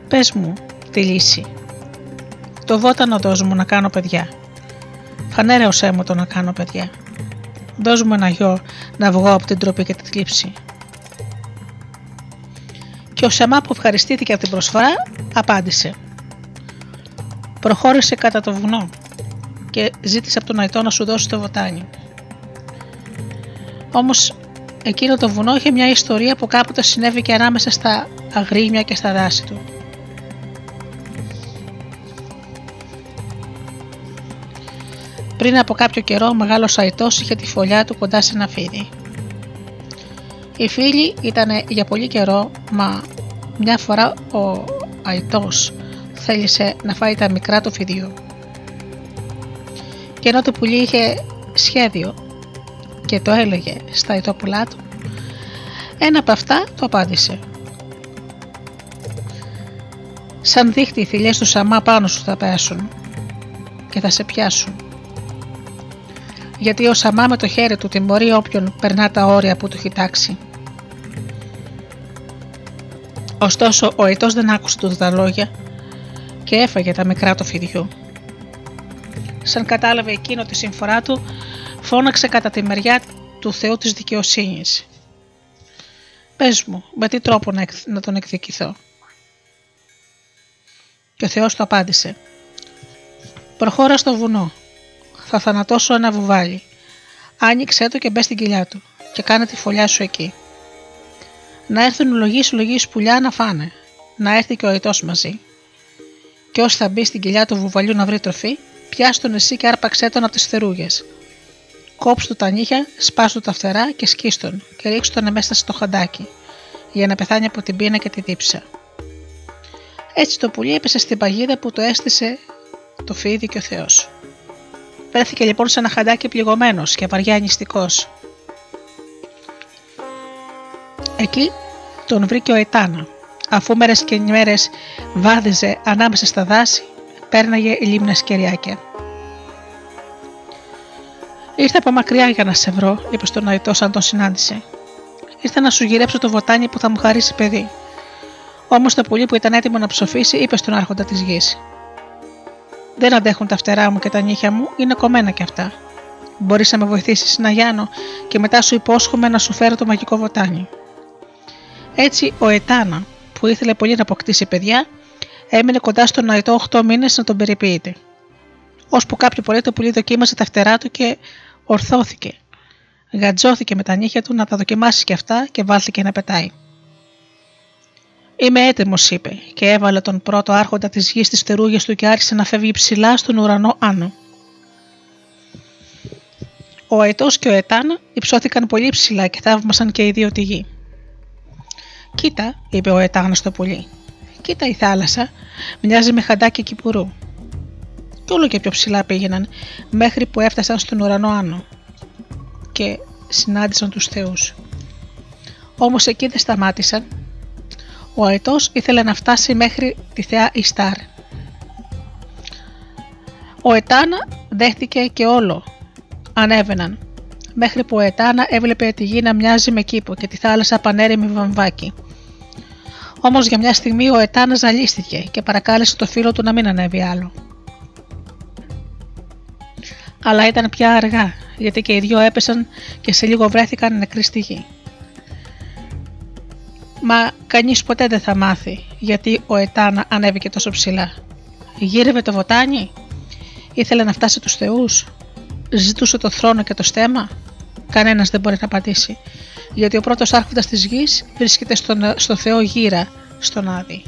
πες μου τη λύση. Το βότανο δώσ' μου να κάνω παιδιά. Φανέρεωσέ μου το να κάνω παιδιά. Δώσ' μου ένα γιο να βγω από την τροπή και τη θλίψη. Και ο Σαμά που ευχαριστήθηκε από την προσφορά απάντησε. Προχώρησε κατά το βουνό και ζήτησε από τον Αϊτό να σου δώσει το βοτάνι. Όμως εκείνο το βουνό είχε μια ιστορία που κάποτε συνέβη και ανάμεσα στα αγρίμια και στα δάση του. Πριν από κάποιο καιρό ο μεγάλος Αϊτός είχε τη φωλιά του κοντά σε ένα φίδι. Οι φίλοι ήταν για πολύ καιρό, μα μια φορά ο Αϊτός θέλησε να φάει τα μικρά του φιδιού. Και ενώ το πουλί είχε σχέδιο και το έλεγε στα Αϊτόπουλά του, ένα από αυτά το απάντησε. Σαν δείχτη οι θηλιές τους Σαμά πάνω σου θα πέσουν και θα σε πιάσουν γιατί ο Σαμά με το χέρι του τιμωρεί όποιον περνά τα όρια που του έχει τάξει. Ωστόσο ο Αιτός δεν άκουσε τα λόγια και έφαγε τα μικρά του φιδιού. Σαν κατάλαβε εκείνο τη συμφορά του, φώναξε κατά τη μεριά του Θεού της δικαιοσύνης. «Πες μου, με τι τρόπο να τον εκδικηθώ» και ο Θεός του απάντησε «Προχώρα στο βουνό θα θανατώσω ένα βουβάλι. Άνοιξε το και μπες στην κοιλιά του και κάνε τη φωλιά σου εκεί. Να έρθουν λογή λογή πουλιά να φάνε. Να έρθει και ο αιτό μαζί. Και όσοι θα μπει στην κοιλιά του βουβαλιού να βρει τροφή, πιάστον εσύ και άρπαξέ τον από τις θερούγες. Κόψ του τα νύχια, σπάσου τα φτερά και σκίστον και ρίξ τον μέσα στο χαντάκι, για να πεθάνει από την πείνα και τη δίψα. Έτσι το πουλί έπεσε στην παγίδα που το έστησε το φίδι και ο Θεός. Βρέθηκε λοιπόν σε ένα χαντάκι πληγωμένος και βαριά νηστικός. Εκεί τον βρήκε ο Ετάνα. Αφού μέρες και μέρε βάδιζε ανάμεσα στα δάση, πέρναγε λίμνα κεριάκια. Ήρθα από μακριά για να σε βρω, είπε στον Αϊτό σαν τον συνάντησε. Ήρθα να σου γυρέψω το βοτάνι που θα μου χαρίσει παιδί. Όμως το πουλί που ήταν έτοιμο να ψοφήσει είπε στον Άρχοντα της γης: δεν αντέχουν τα φτερά μου και τα νύχια μου, είναι κομμένα κι αυτά. Μπορείς να με βοηθήσεις να γιάνω και μετά σου υπόσχομαι να σου φέρω το μαγικό βοτάνι. Έτσι ο Ετάνα, που ήθελε πολύ να αποκτήσει παιδιά, έμεινε κοντά στον Αετό 8 μήνες να τον περιποιείται. Ώσπου κάποιο πρωί το πουλί δοκίμασε τα φτερά του και ορθώθηκε. Γατζώθηκε με τα νύχια του να τα δοκιμάσει κι αυτά και βάλθηκε να πετάει. Είμαι έτοιμος, είπε, και έβαλε τον πρώτο άρχοντα της γης στις θερούγε του και άρχισε να φεύγει ψηλά στον ουρανό άνω. Ο Αετός και ο Ετάν υψώθηκαν πολύ ψηλά και θαύμασαν και οι δύο τη γη. Κοίτα, είπε ο Ετάν στο πουλί. Κοίτα η θάλασσα, μοιάζει με χαντάκι κυπουρού. Και όλο και πιο ψηλά πήγαιναν, μέχρι που έφτασαν στον ουρανό άνω και συνάντησαν τους θεούς. Όμως εκεί δεν σταμάτησαν ο αετός ήθελε να φτάσει μέχρι τη θεά Ιστάρ. Ο Ετάνα δέχτηκε και όλο. Ανέβαιναν. μέχρι που ο Ετάνα έβλεπε τη γη να μοιάζει με κήπο και τη θάλασσα πανέρημη βαμβάκι. Όμως για μια στιγμή ο Ετάνας ζαλίστηκε και παρακάλεσε το φίλο του να μην ανέβει άλλο. Αλλά ήταν πια αργά, γιατί και οι δυο έπεσαν και σε λίγο βρέθηκαν νεκροί στη γη. Μα κανείς ποτέ δεν θα μάθει γιατί ο Ετάνα ανέβηκε τόσο ψηλά. Γύρευε το βοτάνι, ήθελε να φτάσει τους θεούς, ζητούσε το θρόνο και το στέμα. Κανένας δεν μπορεί να απαντήσει, γιατί ο πρώτος άρχοντας της γης βρίσκεται στον, στο Θεό γύρα, στον Άδη.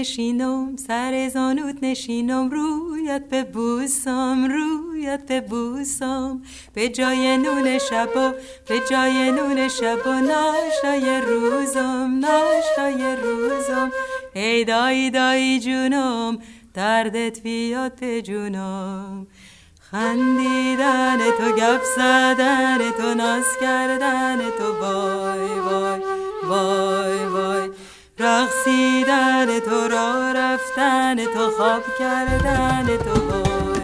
نشینم سر زانوت نشینم رویت به بوسم رویت به بوسم. به جای نون شب به جای نون شب و ناشتای روزم ناشتای روزم. ای دایی دایی جونم دردت بیاد به جونم. خندیدن تو گپ زدن تو ناز کردن تو وای وای وای وای. رقصیدن تو را رفتن تو خواب کردن تو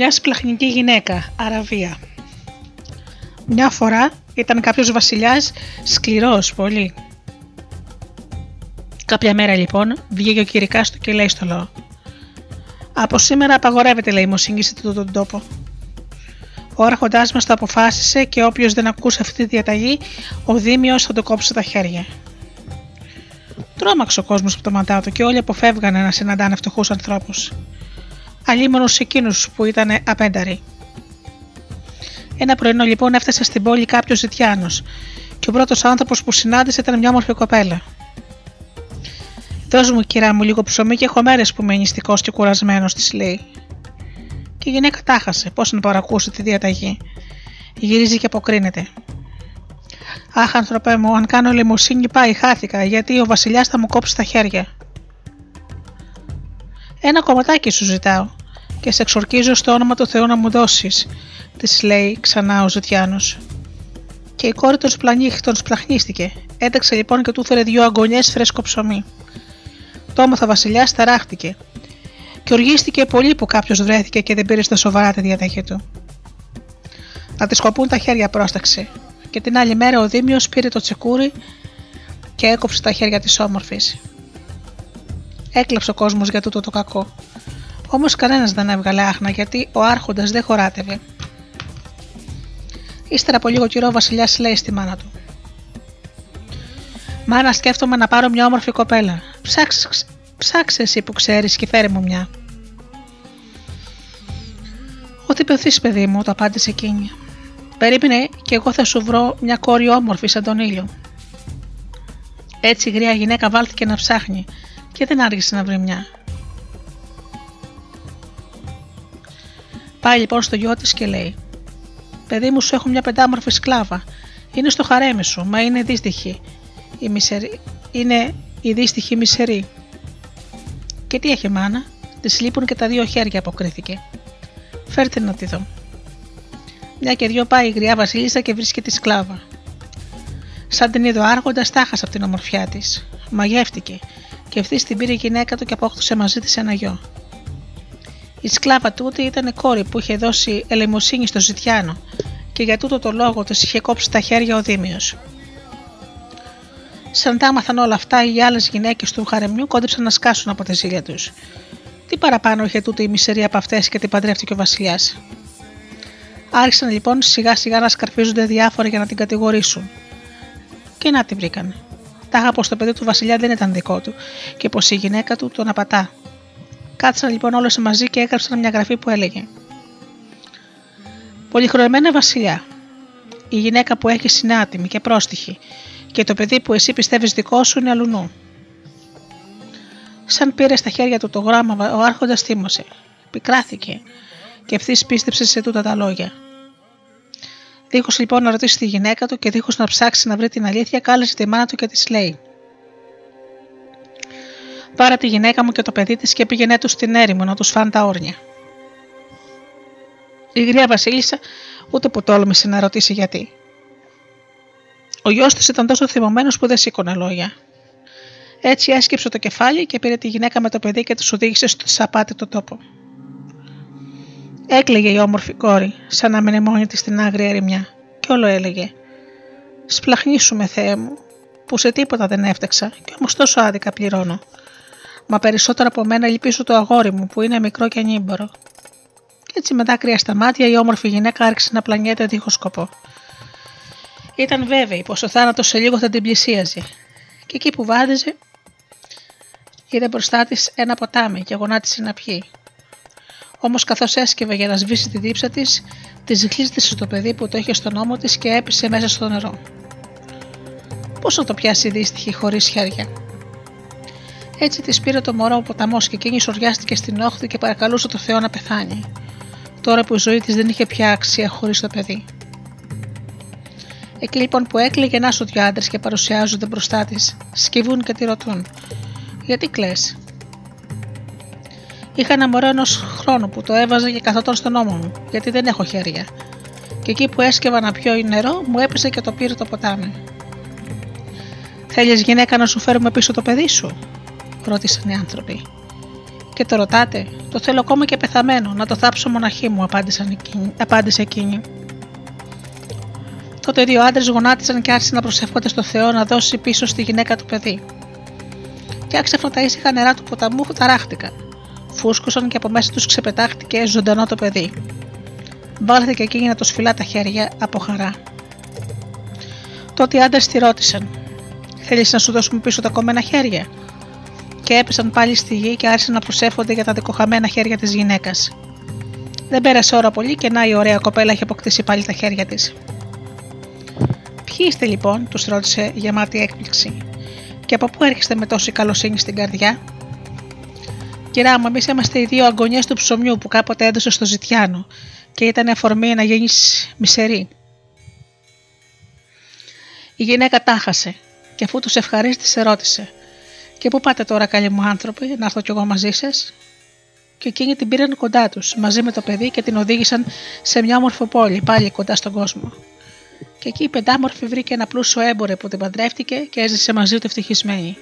Μιας σπλαχνική γυναίκα, Αραβία. Μια φορά ήταν κάποιος βασιλιάς σκληρός πολύ. Κάποια μέρα λοιπόν βγήκε ο κυρικάς του και λέει στο λαό «Από σήμερα απαγορεύεται λέει η μοσύγγιση του τον τόπο. Ο άρχοντάς μας το αποφάσισε και όποιος δεν ακούσει αυτή τη διαταγή, ο Δήμιος θα το κόψει τα χέρια. Τρόμαξε ο κόσμος από το μαντά του και όλοι αποφεύγανε να συναντάνε φτωχούς ανθρώπους. Αλλήμονος σε εκείνου που ήταν απένταροι. Ένα πρωινό λοιπόν έφτασε στην πόλη κάποιος Ζητιάνος και ο πρώτος άνθρωπος που συνάντησε ήταν μια όμορφη κοπέλα. Δώσ' μου, κυρά μου, λίγο ψωμί και έχω μέρες που είμαι νηστικός και κουρασμένος, της λέει. Και η γυναίκα τάχασε, πώς να παρακούσει τη διαταγή. Γυρίζει και αποκρίνεται. Αχ, άνθρωπέ μου, αν κάνω λιμοσύνη πάει, χάθηκα, γιατί ο βασιλιάς θα μου κόψει τα χέρια. Ένα κομματάκι σου ζητάω και σε εξορκίζω στο όνομα του Θεού να μου δώσεις, της λέει ξανά ο Ζητιάνος. Και η κόρη τον, σπλανίχ, τον σπλαχνίστηκε. Έταξε λοιπόν και του έφερε δυο αγκονιέ φρέσκο ψωμί. Το όμαθα βασιλιάς ταράχτηκε και οργίστηκε πολύ που κάποιος βρέθηκε και δεν πήρε στα σοβαρά τη διαταγή του. Να τη σκοπούν τα χέρια πρόσταξε, και την άλλη μέρα ο Δήμιος πήρε το τσεκούρι και έκοψε τα χέρια της όμορφης. Έκλαψε ο κόσμος για τούτο το κακό. Όμως κανένας δεν έβγαλε άχνα γιατί ο Άρχοντας δεν χωράτευε. Ύστερα από λίγο καιρό ο Βασιλιάς λέει στη μάνα του: Μάνα, σκέφτομαι να πάρω μια όμορφη κοπέλα. Ψάξε, ψάξε εσύ που ξέρεις και φέρε μου μια. Ό,τι πεθείς παιδί μου, το απάντησε εκείνη. Περίμενε και εγώ θα σου βρω μια κόρη όμορφη σαν τον ήλιο. Έτσι η γριά γυναίκα βάλθηκε να ψάχνει και δεν άργησε να βρει μια. Πάει λοιπόν στο γιο της και λέει: Παιδί μου, σου έχω μια πεντάμορφη σκλάβα. Είναι στο χαρέμι σου, μα είναι δύστιχη. Η μισερή... Είναι η δύστιχη μισερή. Και τι έχει μάνα, της λείπουν και τα δύο χέρια, αποκρίθηκε. Φέρτε να τη δω. Μια και δυο πάει η γριά Βασίλισσα και βρίσκει τη σκλάβα. Σαν την είδε ο Άρχοντας, τάχασε από την ομορφιά της. Μαγεύτηκε και ευθύς την πήρε η γυναίκα του και απόκτησε μαζί της ένα γιο. Η σκλάβα τούτη ήταν κόρη που είχε δώσει ελεημοσύνη στο Ζητιάνο και για τούτο το λόγο της είχε κόψει τα χέρια ο Δήμιος. Σαν τα άμαθαν όλα αυτά, οι άλλες γυναίκες του χαρεμιού κόντεψαν να σκάσουν από τη ζήλια τους. Τι παραπάνω είχε τούτη η μισερία από αυτές και την παντρεύτηκε ο Βασιλιάς. Άρχισαν λοιπόν σιγά σιγά να σκαρφίζονται διάφοροι για να την κατηγορήσουν. Και να την βρήκαν. Τάχα πω το παιδί του Βασιλιά δεν ήταν δικό του και πως η γυναίκα του τον απατά. Κάτσαν λοιπόν όλε μαζί και έγραψαν μια γραφή που έλεγε Πολυχρονημένα Βασιλιά, η γυναίκα που έχεις είναι άτιμη και πρόστιχη και το παιδί που εσύ πιστεύεις δικό σου είναι αλουνού. Σαν πήρε στα χέρια του το γράμμα, ο Άρχοντας θύμωσε. Πικράθηκε και ευθύς πίστεψε σε τούτα τα λόγια. Δίχως λοιπόν να ρωτήσει τη γυναίκα του και δίχως να ψάξει να βρει την αλήθεια, κάλεσε τη μάνα του και της λέει: Πάρε τη γυναίκα μου και το παιδί της και πήγαινε τους στην έρημο να τους φάνε τα όρνια. Η γριά Βασίλισσα ούτε που τόλμησε να ρωτήσει γιατί. Ο γιος της ήταν τόσο θυμωμένος που δεν σήκωνε λόγια. Έτσι έσκυψε το κεφάλι και πήρε τη γυναίκα με το παιδί και τους οδήγησε στο σαπάτι το τόπο. Έκλαιγε η όμορφη κόρη, σαν να μείνει μόνη της στην άγρια ερημιά, και όλο έλεγε: Σπλαχνίσουμε, Θεέ μου, που σε τίποτα δεν έφταξα, και όμως τόσο άδικα πληρώνω. Μα περισσότερο από μένα ελπίζω το αγόρι μου, που είναι μικρό και ανήμπορο. Έτσι με δάκρυα στα μάτια η όμορφη γυναίκα άρχισε να πλανιέται δίχως σκοπό. Ήταν βέβαιη πως ο θάνατος σε λίγο θα την πλησίαζε, και εκεί που βάδιζε, είδε μπροστά της ένα ποτάμι και γονάτισε να πιει. Όμως, καθώς έσκευε για να σβήσει τη δίψα της, τη γλίστησε το παιδί που το είχε στον ώμο της και έπεσε μέσα στο νερό. Πώς θα το πιάσει δύστιχη χωρίς χέρια. Έτσι της πήρε το μωρό ο ποταμός και εκείνη σοριάστηκε στην όχθη και παρακαλούσε το Θεό να πεθάνει. Τώρα που η ζωή της δεν είχε πια αξία χωρίς το παιδί. Εκεί λοιπόν που έκλαιγε ένα σου δυο άντρες και παρουσιάζονται μπροστά της, σκύβουν και τη ρωτούν: Γιατί κλε. Είχα ένα μωρό ενός χρόνου που το έβαζε και καθόταν στον ώμο μου, γιατί δεν έχω χέρια. Και εκεί που έσκευα να πιω νερό, μου έπεσε και το πήρε το ποτάμι. Θέλεις γυναίκα να σου φέρουμε πίσω το παιδί σου, ρώτησαν οι άνθρωποι. Και το ρωτάτε, το θέλω ακόμα και πεθαμένο, να το θάψω μοναχή μου, απάντησε εκείνη. Τότε δύο άντρες γονάτισαν και άρχισαν να προσεύχονται στο Θεό να δώσει πίσω στη γυναίκα του παιδί. Και άξαφνα τα ήσυχα νερά του ποταμού ταράχτηκαν. Φούσκωσαν και από μέσα τους ξεπετάχτηκε ζωντανό το παιδί. Βάλθηκε και εκείνη να το σφυλά τα χέρια από χαρά. Τότε οι άντρες τη ρώτησαν: Θέλεις να σου δώσουμε πίσω τα κομμένα χέρια. Και έπεσαν πάλι στη γη και άρχισαν να προσεύχονται για τα δικοχαμένα χέρια της γυναίκας. Δεν πέρασε ώρα πολύ και να η ωραία κοπέλα είχε αποκτήσει πάλι τα χέρια της. Ποιοι είστε λοιπόν, τους ρώτησε γεμάτη έκπληξη. Και από πού έρχεστε με τόση καλοσύνη στην καρδιά; Κυρά μου, εμείς είμαστε οι δύο αγωνιές του ψωμιού που κάποτε έδωσε στο Ζητιάνο και ήταν αφορμή να γίνεις μισερή. Η γυναίκα τάχασε και αφού τους ευχαρίστησε ρώτησε «Και πού πάτε τώρα καλοί μου άνθρωποι, να έρθω κι εγώ μαζί σας; Και εκείνοι την πήραν κοντά τους μαζί με το παιδί και την οδήγησαν σε μια όμορφη πόλη πάλι κοντά στον κόσμο. Και εκεί η πεντάμορφη βρήκε ένα πλούσιο έμπορο που την παντρεύτηκε και έζησε μαζί του ευτυχισμένη.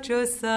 ce o să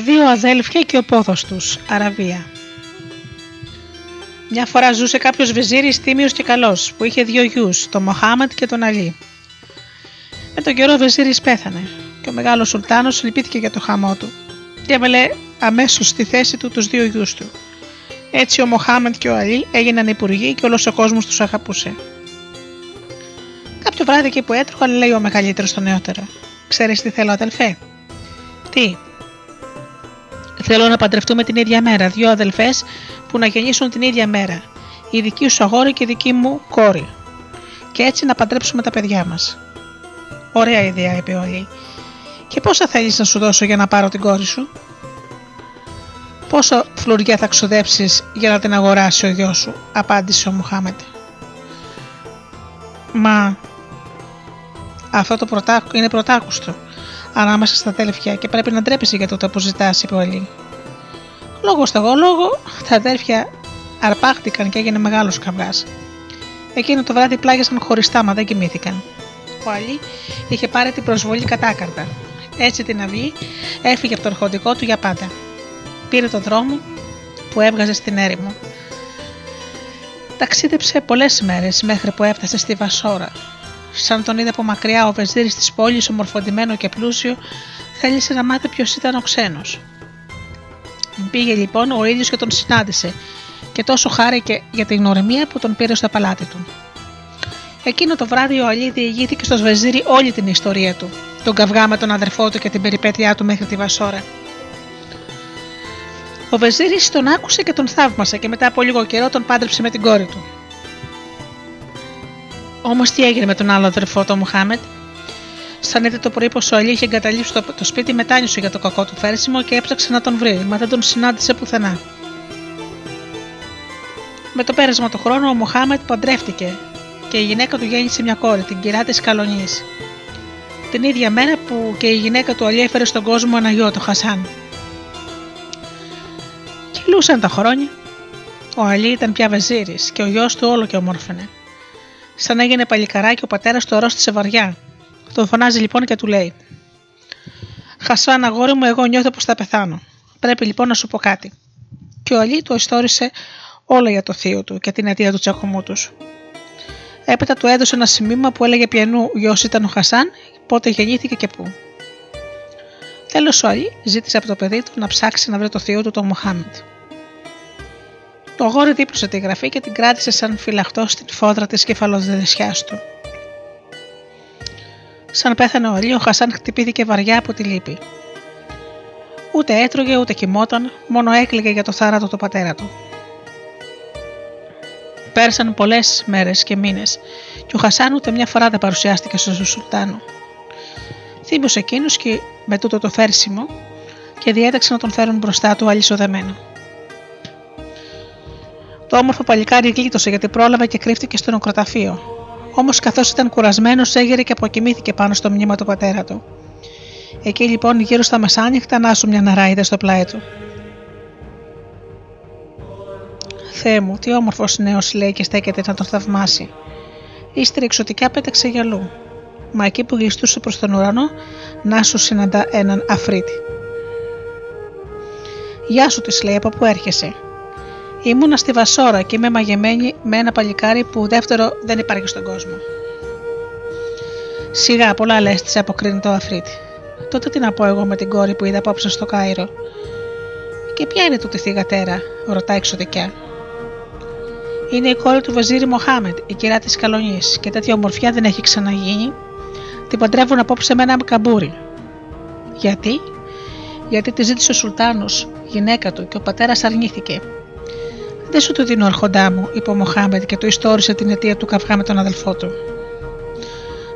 δύο αδέλφια και ο πόθος τους, Αραβία. Μια φορά ζούσε κάποιος βεζίρης τίμιος και καλός που είχε δύο γιους, τον Μοχάμαντ και τον Αλή. Με τον καιρό ο βεζίρης πέθανε και ο μεγάλος σουλτάνος λυπήθηκε για το χαμό του και έβαλε αμέσως στη θέση του τους δύο γιους του. Έτσι ο Μοχάμαντ και ο Αλή έγιναν υπουργοί και όλος ο κόσμος τους αγαπούσε. Κάποιο βράδυ εκεί που έτρωγαν λέει ο μεγαλύτερος στον νεότερο. Ξέρεις τι θέλω αδελφέ; Τι, Θέλω να παντρευτούμε την ίδια μέρα, δύο αδελφές που να γεννήσουν την ίδια μέρα. Η δική σου αγόρι και η δική μου κόρη. Και έτσι να παντρέψουμε τα παιδιά μας. Ωραία ιδέα, είπε ο Αλή. Και πόσα θέλεις να σου δώσω για να πάρω την κόρη σου; Πόσα φλουριά θα ξοδέψεις για να την αγοράσει ο γιος σου, απάντησε ο Μουχάμετ. Μα αυτό το πρωτά... είναι πρωτάκουστο ανάμεσα στα αδέλφια και πρέπει να ντρέπεσαι για το που ζητάς, είπε ο Αλή. Λόγω στο εγώ λόγο, τα αδέλφια αρπάχτηκαν και έγινε μεγάλος καυγάς. Εκείνο το βράδυ πλάγιασαν χωριστά, μα δεν κοιμήθηκαν. Ο Αλή είχε πάρει την προσβολή κατάκαρτα. Έτσι την αυγή έφυγε από το αρχοντικό του για πάντα. Πήρε τον δρόμο που έβγαζε στην έρημο. Ταξίδεψε πολλές μέρες μέχρι που έφτασε στη Βασόρα, Σαν τον είδε από μακριά ο βεζίρης της πόλης, ομορφωτημένο και πλούσιο, θέλησε να μάθει ποιος ήταν ο ξένος. Πήγε λοιπόν ο ίδιος και τον συνάντησε, και τόσο χάρηκε για την ορεμία που τον πήρε στο παλάτι του. Εκείνο το βράδυ ο Αλή διηγήθηκε στο Σβεζίρι όλη την ιστορία του, τον καυγά με τον αδερφό του και την περιπέτειά του μέχρι τη Βασόρα. Ο Βεζίρης τον άκουσε και τον θαύμασε και μετά από λίγο καιρό τον πάντρεψε με την κόρη του. Όμως τι έγινε με τον άλλο αδερφό, τον Μουχάμετ; Σαν είδε το πρωί πως ο Αλή είχε εγκαταλείψει το, το σπίτι, μετάνιωσε για το κακό του φέρσιμο και έψαξε να τον βρει, μα δεν τον συνάντησε πουθενά. Με το πέρασμα του χρόνου, ο Μουχάμετ παντρεύτηκε και η γυναίκα του γέννησε μια κόρη, την κυρά της Καλονής. Την ίδια μέρα που και η γυναίκα του Αλή έφερε στον κόσμο ένα γιο, το Χασάν. Κυλούσαν τα χρόνια. Ο Αλή ήταν πια βεζίρης και ο γιος του όλο και ομόρφαινε. Σαν έγινε παλικαράκι, ο πατέρας του αρρώστησε βαριά. Τον φωνάζει λοιπόν και του λέει: Χασάν, αγόρι μου, εγώ νιώθω πως θα πεθάνω. Πρέπει λοιπόν να σου πω κάτι. Και ο Αλή του ιστόρισε όλα για το θείο του και την αιτία του τσακωμού τους. Έπειτα του έδωσε ένα σημείωμα που έλεγε ποιανού γιος ήταν ο Χασάν, πότε γεννήθηκε και πού. Τέλος ο Αλή ζήτησε από το παιδί του να ψάξει να βρει το θείο του τον Μοχάμεντ. Το αγόρι δίπλωσε τη γραφή και την κράτησε σαν φυλαχτό στην φόδρα της κεφαλοδεσιάς του. Σαν πέθανε ο Αλή, ο Χασάν χτυπήθηκε βαριά από τη λύπη. Ούτε έτρωγε ούτε κοιμόταν, μόνο έκλαιγε για το θάνατο του πατέρα του. Πέρασαν πολλές μέρες και μήνες, και ο Χασάν ούτε μια φορά δεν παρουσιάστηκε στον Σουλτάνο. Θύμωσε εκείνο και με τούτο το φέρσιμο και διέταξε να τον φέρουν μπροστά του αλυσοδεμένο. Το όμορφο παλικάρι γλίτωσε γιατί πρόλαβε και κρύφτηκε στο νοκροταφείο. Όμως καθώς ήταν κουρασμένος, έγερε και αποκοιμήθηκε πάνω στο μνήμα του πατέρα του. Εκεί λοιπόν γύρω στα μεσάνυχτα νάσου μια ναράιδα στο πλάι του. Θεέ μου, τι όμορφος νέος λέει και στέκεται να τον θαυμάσει. Ύστερα εξωτικά πέταξε γυαλού. Μα εκεί που γλιστούσε προς τον ουρανό, να σου συναντά έναν αφρίτη. Γεια σου, της λέει, από πού έρχεσαι. Ήμουνα στη Βασόρα και είμαι μαγεμένη με ένα παλικάρι που δεύτερο δεν υπάρχει στον κόσμο. Σιγά, πολλά λες, της αποκρίνει το αφρίτη. Τότε τι να πω εγώ με την κόρη που είδα απόψε στο Κάιρο; Και ποια είναι τούτη θηγατέρα, ρωτάει εξωτικά. Είναι η κόρη του Βαζίρι Μοχάμετ, η κυρά της Καλονής, και τέτοια ομορφιά δεν έχει ξαναγίνει. Την παντρεύουν απόψε με ένα καμπούρι. Γιατί; Γιατί τη ζήτησε ο Σουλτάνος, γυναίκα του, και ο πατέρας αρνήθηκε. Δεν σου το δίνω, Αρχοντά μου, είπε ο Μοχάμετ και του ιστόρισε την αιτία του καυγά με τον αδελφό του.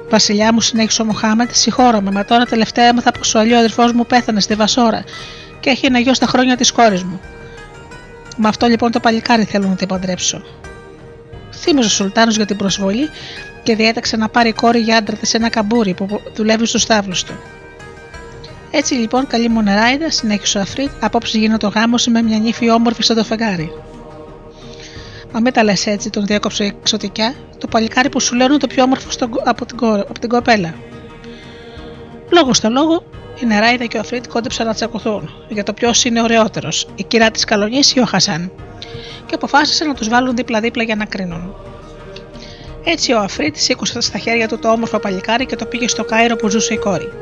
Βασιλιά μου, συνέχισε ο Μοχάμετ, συγχώρομαι, μα τώρα τελευταία έμαθα πως ο αλλιώς αδερφό μου πέθανε στη Βασόρα και έχει ένα γιο στα χρόνια της κόρης μου. Με αυτό λοιπόν το παλικάρι θέλω να την παντρέψω. Θύμωσε ο Σουλτάνος για την προσβολή και διέταξε να πάρει κόρη για άντρα της ένα καμπούρι που δουλεύει στους τάβλου του. Έτσι λοιπόν, καλή μονεράιδα, συνέχισε ο Αφρίτ, απόψε γίνεται ο γάμος με μια νύφη όμορφη σαν το φεγγάρι. Μα μην τα λες έτσι, τον διέκοψε εξωτικά, το παλικάρι που σου λένε το πιο όμορφο στο, από, την, από την κοπέλα. Λόγος στο λόγο, η Νεράιδα και ο Αφρίτ κόντεψαν να τσακωθούν για το ποιος είναι ωραιότερος, η κυρά της Καλλονής ή ο Χασάν, και αποφάσισαν να τους βάλουν δίπλα-δίπλα για να κρίνουν. Έτσι ο Αφρίτ σήκωσε στα χέρια του το όμορφο παλικάρι και το πήγε στο Κάιρο που ζούσε η κόρη.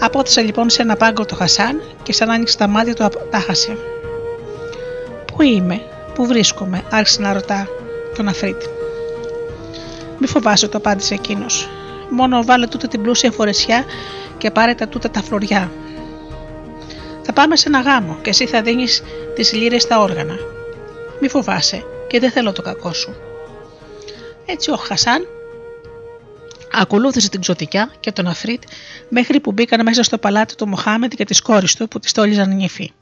Απόθεσε λοιπόν σε ένα πάγκο το Χασάν και σαν άνοιξε τα μάτια του τα 'χασε. Πού είμαι, πού βρίσκομαι, άρχισε να ρωτά τον Αφρίτη. Μη φοβάσαι, του απάντησε εκείνος. Μόνο βάλε τούτα την πλούσια φορεσιά και πάρε τα τούτα τα φλωριά. Θα πάμε σε ένα γάμο και εσύ θα δίνεις τις λύρε στα όργανα. Μη φοβάσαι και δεν θέλω το κακό σου. Έτσι ο Χασάν ακολούθησε την ξωτικιά και τον Αφρίτ μέχρι που μπήκαν μέσα στο παλάτι του Μοχάμετ και της κόρης του που τη τόλιζαν νύφη.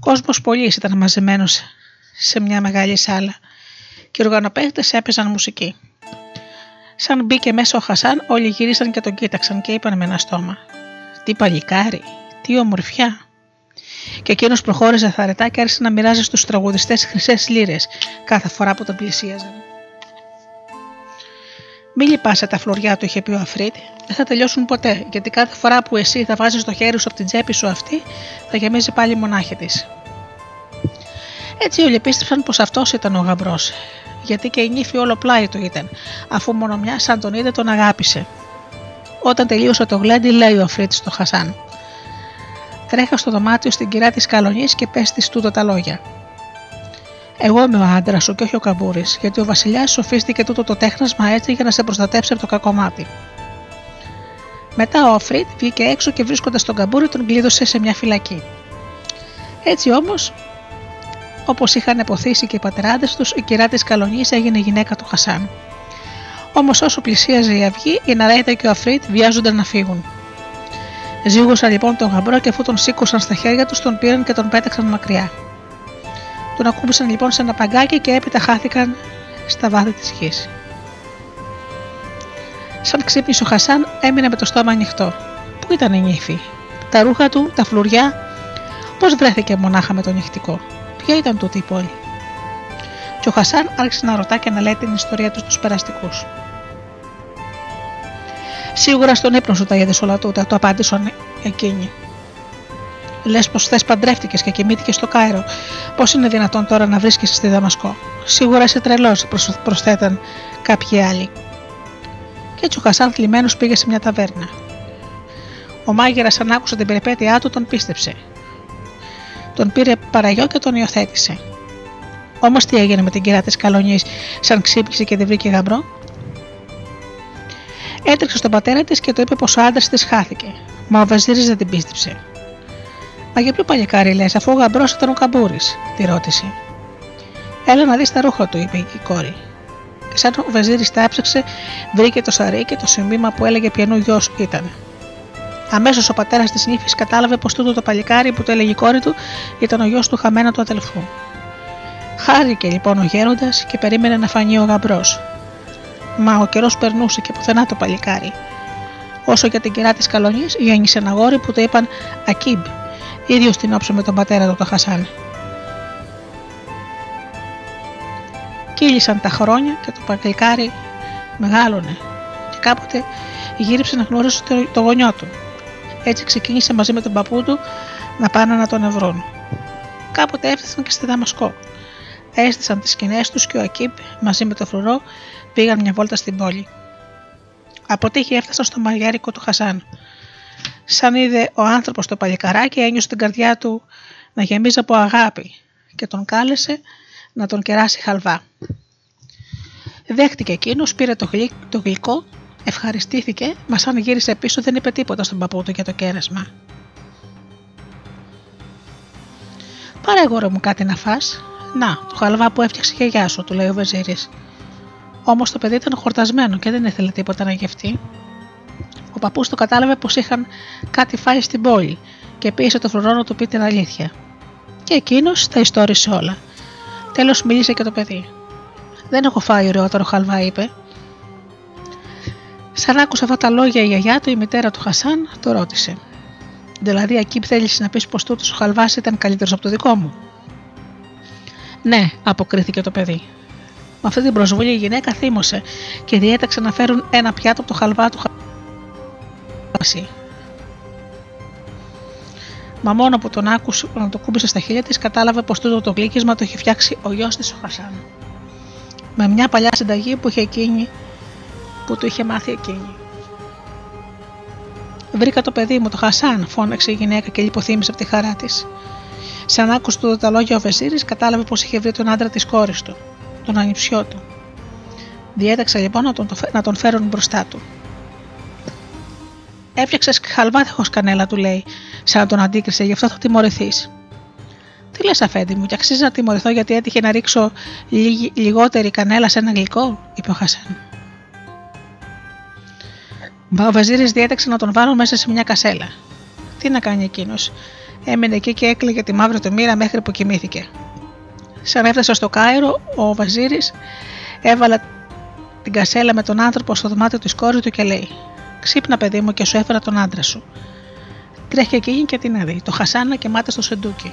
Κόσμος πολλής ήταν μαζεμένος σε μια μεγάλη σάλα και οι οργανοπαίχτε έπαιζαν μουσική. Σαν μπήκε μέσα ο Χασάν, όλοι γύρισαν και τον κοίταξαν και είπαν με ένα στόμα: Τι παλικάρι, τι ομορφιά. Και εκείνος προχώρησε θαρετά και άρχισε να μοιράζει στους τραγουδιστές χρυσές λίρε κάθε φορά που τον πλησίαζαν. Μη λυπάσαι τα φλωριά του, είχε πει ο Αφρίτ, δεν θα τελειώσουν ποτέ, γιατί κάθε φορά που εσύ θα βάζεις το χέρι σου από την τσέπη σου αυτή, θα γεμίζει πάλι η μονάχη της. Έτσι όλοι πίστεψαν πως αυτός ήταν ο γαμπρός, γιατί και η νύφη όλο πλάι του ήταν, αφού μόνο μια σαν τον είδε τον αγάπησε. Όταν τελείωσε το γλέντι, λέει ο Αφρίτ στο Χασάν. Τρέχα στο δωμάτιο στην κυρά της Καλονής και πες της τούτο τα λόγια. Εγώ είμαι ο άντρας σου και όχι ο καμπούρης, γιατί ο Βασιλιάς σοφίστηκε τούτο το τέχνασμα έτσι για να σε προστατέψει από το κακό μάτι. Μετά ο Αφρίτ βγήκε έξω και βρίσκοντας τον καμπούρη τον κλείδωσε σε μια φυλακή. Έτσι όμως, όπως είχαν αποθήσει και οι πατεράδες τους, η κυρά της Καλονής έγινε γυναίκα του Χασάν. Όμως όσο πλησίαζε η αυγή, η Ναρέτα και ο Αφρίτ βιάζονταν να φύγουν. Ζήγωσαν λοιπόν τον γαμπρό και αφού τον σήκωσαν στα χέρια τους, τον πήραν και τον πέταξαν μακριά. Τον ακούμπησαν λοιπόν σε ένα παγκάκι και έπειτα χάθηκαν στα βάθη της γης. Σαν ξύπνησε ο Χασάν έμεινε με το στόμα ανοιχτό. Πού ήταν η νύφη, τα ρούχα του, τα φλουριά, πώς βρέθηκε μονάχα με το νυχτικό, ποια ήταν τούτη η πόλη; Και ο Χασάν άρχισε να ρωτά και να λέει την ιστορία του στους περαστικούς. Σίγουρα στον ύπνο σου τα είδε όλα τούτα, το απάντησαν εκείνοι. Λες πως θε παντρεύτηκες και κοιμήθηκες στο Κάιρο. Πώς είναι δυνατόν τώρα να βρίσκεσαι στη Δαμασκό; Σίγουρα είσαι τρελός, προσθέταν κάποιοι άλλοι. Και έτσι ο Χασάν θλιμμένος πήγε σε μια ταβέρνα. Ο μάγειρας, αν άκουσε την περιπέτειά του, τον πίστεψε. Τον πήρε παραγιό και τον υιοθέτησε. Όμως τι έγινε με την κυρία της Καλονή, σαν ξύπνησε και δεν βρήκε γαμπρό; Έτρεξε στον πατέρα της και το είπε πως ο άντρας της χάθηκε. Μα ο Βεζίρης δεν την πίστεψε. Μα για ποιο παλικάρι λες, αφού ο γαμπρός ήταν ο καμπούρης, τη ρώτησε. Έλα να δεις τα ρούχα του, είπε η κόρη. Και σαν ο Βεζίρης τα έψαξε, βρήκε το σαρί και το σημείωμα που έλεγε ποιανού γιος ήταν. Αμέσως ο πατέρας της νύφης κατάλαβε πως τούτο το παλικάρι που το έλεγε η κόρη του ήταν ο γιος του χαμένου του αδελφού. Χάρηκε λοιπόν ο γέροντας και περίμενε να φανεί ο γαμπρός. Μα ο καιρός περνούσε και πουθενά το παλικάρι. Όσο για την κυρά της καλονή, γέννησε ένα γόρι που το είπαν Ακίμπ, ίδιος στην όψη με τον πατέρα του το Χασάν. Κύλησαν τα χρόνια και το παλικάρι μεγάλωνε και κάποτε γύριψε να γνωρίσει το, το γονιό του. Έτσι ξεκίνησε μαζί με τον παππού του να πάνε να τον ευρούν. Κάποτε έφτασαν και στη Δαμασκό. Έστησαν τις σκηνές τους και ο Ακύπ μαζί με το φρουρό πήγαν μια βόλτα στην πόλη. Από τύχη έφτασαν στο μαγιάρικο του Χασάν. Σαν είδε ο άνθρωπος το παλικαράκι, ένιωσε την καρδιά του να γεμίζει από αγάπη και τον κάλεσε να τον κεράσει χαλβά. Δέχτηκε εκείνος, πήρε το, το γλυκό, ευχαριστήθηκε, μας σαν γύρισε πίσω δεν είπε τίποτα στον παππού του για το κέρασμα. Πάρε γόρο μου κάτι να φας, να, το χαλβά που έφτιαξε η γιαγιά σου, του λέει ο Βεζίρης. Όμως το παιδί ήταν χορτασμένο και δεν ήθελε τίποτα να γευτεί. Ο παππούς το κατάλαβε πως είχαν κάτι φάει στην πόλη και πίεσε το φρουρό να του πει την αλήθεια. Και εκείνος τα ιστόρισε όλα. Τέλος μίλησε και το παιδί. Δεν έχω φάει ωραιότερο χαλβά, είπε. Σαν άκουσε αυτά τα λόγια η γιαγιά του, η μητέρα του Χασάν, το ρώτησε. Δηλαδή, εκεί θέλεις να πεις πως τούτος ο χαλβάς ήταν καλύτερος από το δικό μου; Ναι, αποκρίθηκε το παιδί. Με αυτή την προσβολή η γυναίκα θύμωσε και διέταξε να φέρουν ένα πιάτο από το χαλβά του χαλβά. Μα μόνο που τον άκουσε να το κούμπησε στα χέρια της, κατάλαβε πως τούτο το γλύκισμα το είχε φτιάξει ο γιος της ο Χασάν. Με μια παλιά συνταγή που, είχε εκείνη, που του είχε μάθει εκείνη. Βρήκα το παιδί μου, το Χασάν, φώναξε η γυναίκα και λιποθύμησε από τη χαρά της. Σαν άκουσε τούτο τα λόγια ο Βεζίρη, κατάλαβε πως είχε βρει τον άντρα της κόρης του, τον ανιψιό του. Διέταξε λοιπόν να τον, να τον φέρουν μπροστά του. Έφτιαξες χαλβά κανέλα, του λέει, σαν να τον αντίκρισε, γι' αυτό θα τιμωρηθείς. Τι λες, Αφέντη μου, και αξίζει να τιμωρηθώ γιατί έτυχε να ρίξω λιγότερη κανέλα σε ένα γλυκό, είπε ο Χασάν. Μα ο Βαζίρη διέταξε να τον βάλουν μέσα σε μια κασέλα. Τι να κάνει εκείνος, έμεινε εκεί και έκλαιγε τη μαύρη του μοίρα μέχρι που κοιμήθηκε. Σαν έφτασε στο Κάιρο, ο Βαζίρη έβαλε την κασέλα με τον άνθρωπο στο δωμάτιο της κόρης του και λέει: Ξύπνα, παιδί μου, και σου έφερα τον άντρα σου. Τρέχει εκείνη και την αδεί, το Χασάνα και μάται στο σεντούκι.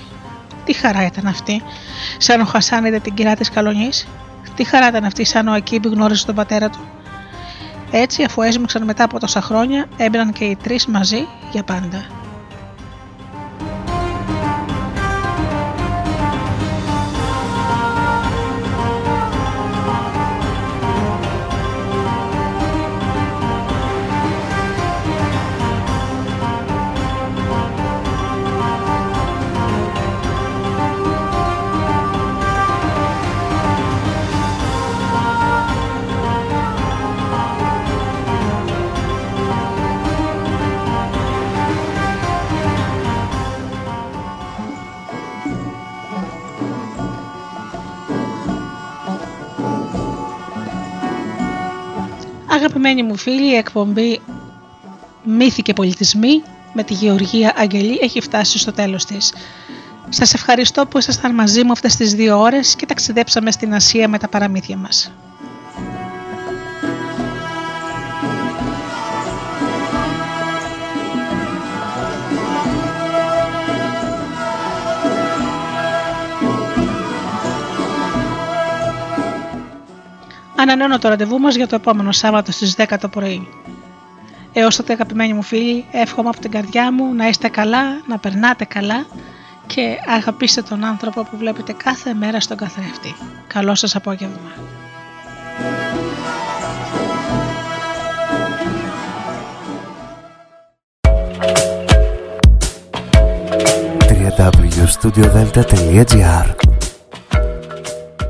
Τι χαρά ήταν αυτή, σαν ο Χασάν είδε την κυρά της καλονής. Τι χαρά ήταν αυτή, σαν ο Ακίμπη γνώριζε τον πατέρα του. Έτσι, αφού έσμιξαν μετά από τόσα χρόνια, έμπαιναν και οι τρεις μαζί για πάντα. 'Αγαπημένοι μου φίλοι, η εκπομπή Μύθοι και Πολιτισμοί με τη Γεωργία Αγγελή έχει φτάσει στο τέλος της. Σας ευχαριστώ που ήσασταν μαζί μου αυτές τις δύο ώρες και ταξιδέψαμε στην Ασία με τα παραμύθια μας. Ανανεώνω το ραντεβού μας για το επόμενο Σάββατο στις 10 το πρωί. Έως τότε αγαπημένοι μου φίλοι, εύχομαι από την καρδιά μου να είστε καλά, να περνάτε καλά και αγαπήστε τον άνθρωπο που βλέπετε κάθε μέρα στον καθρέφτη. Καλό σας απόγευμα. www.studiodelta.gr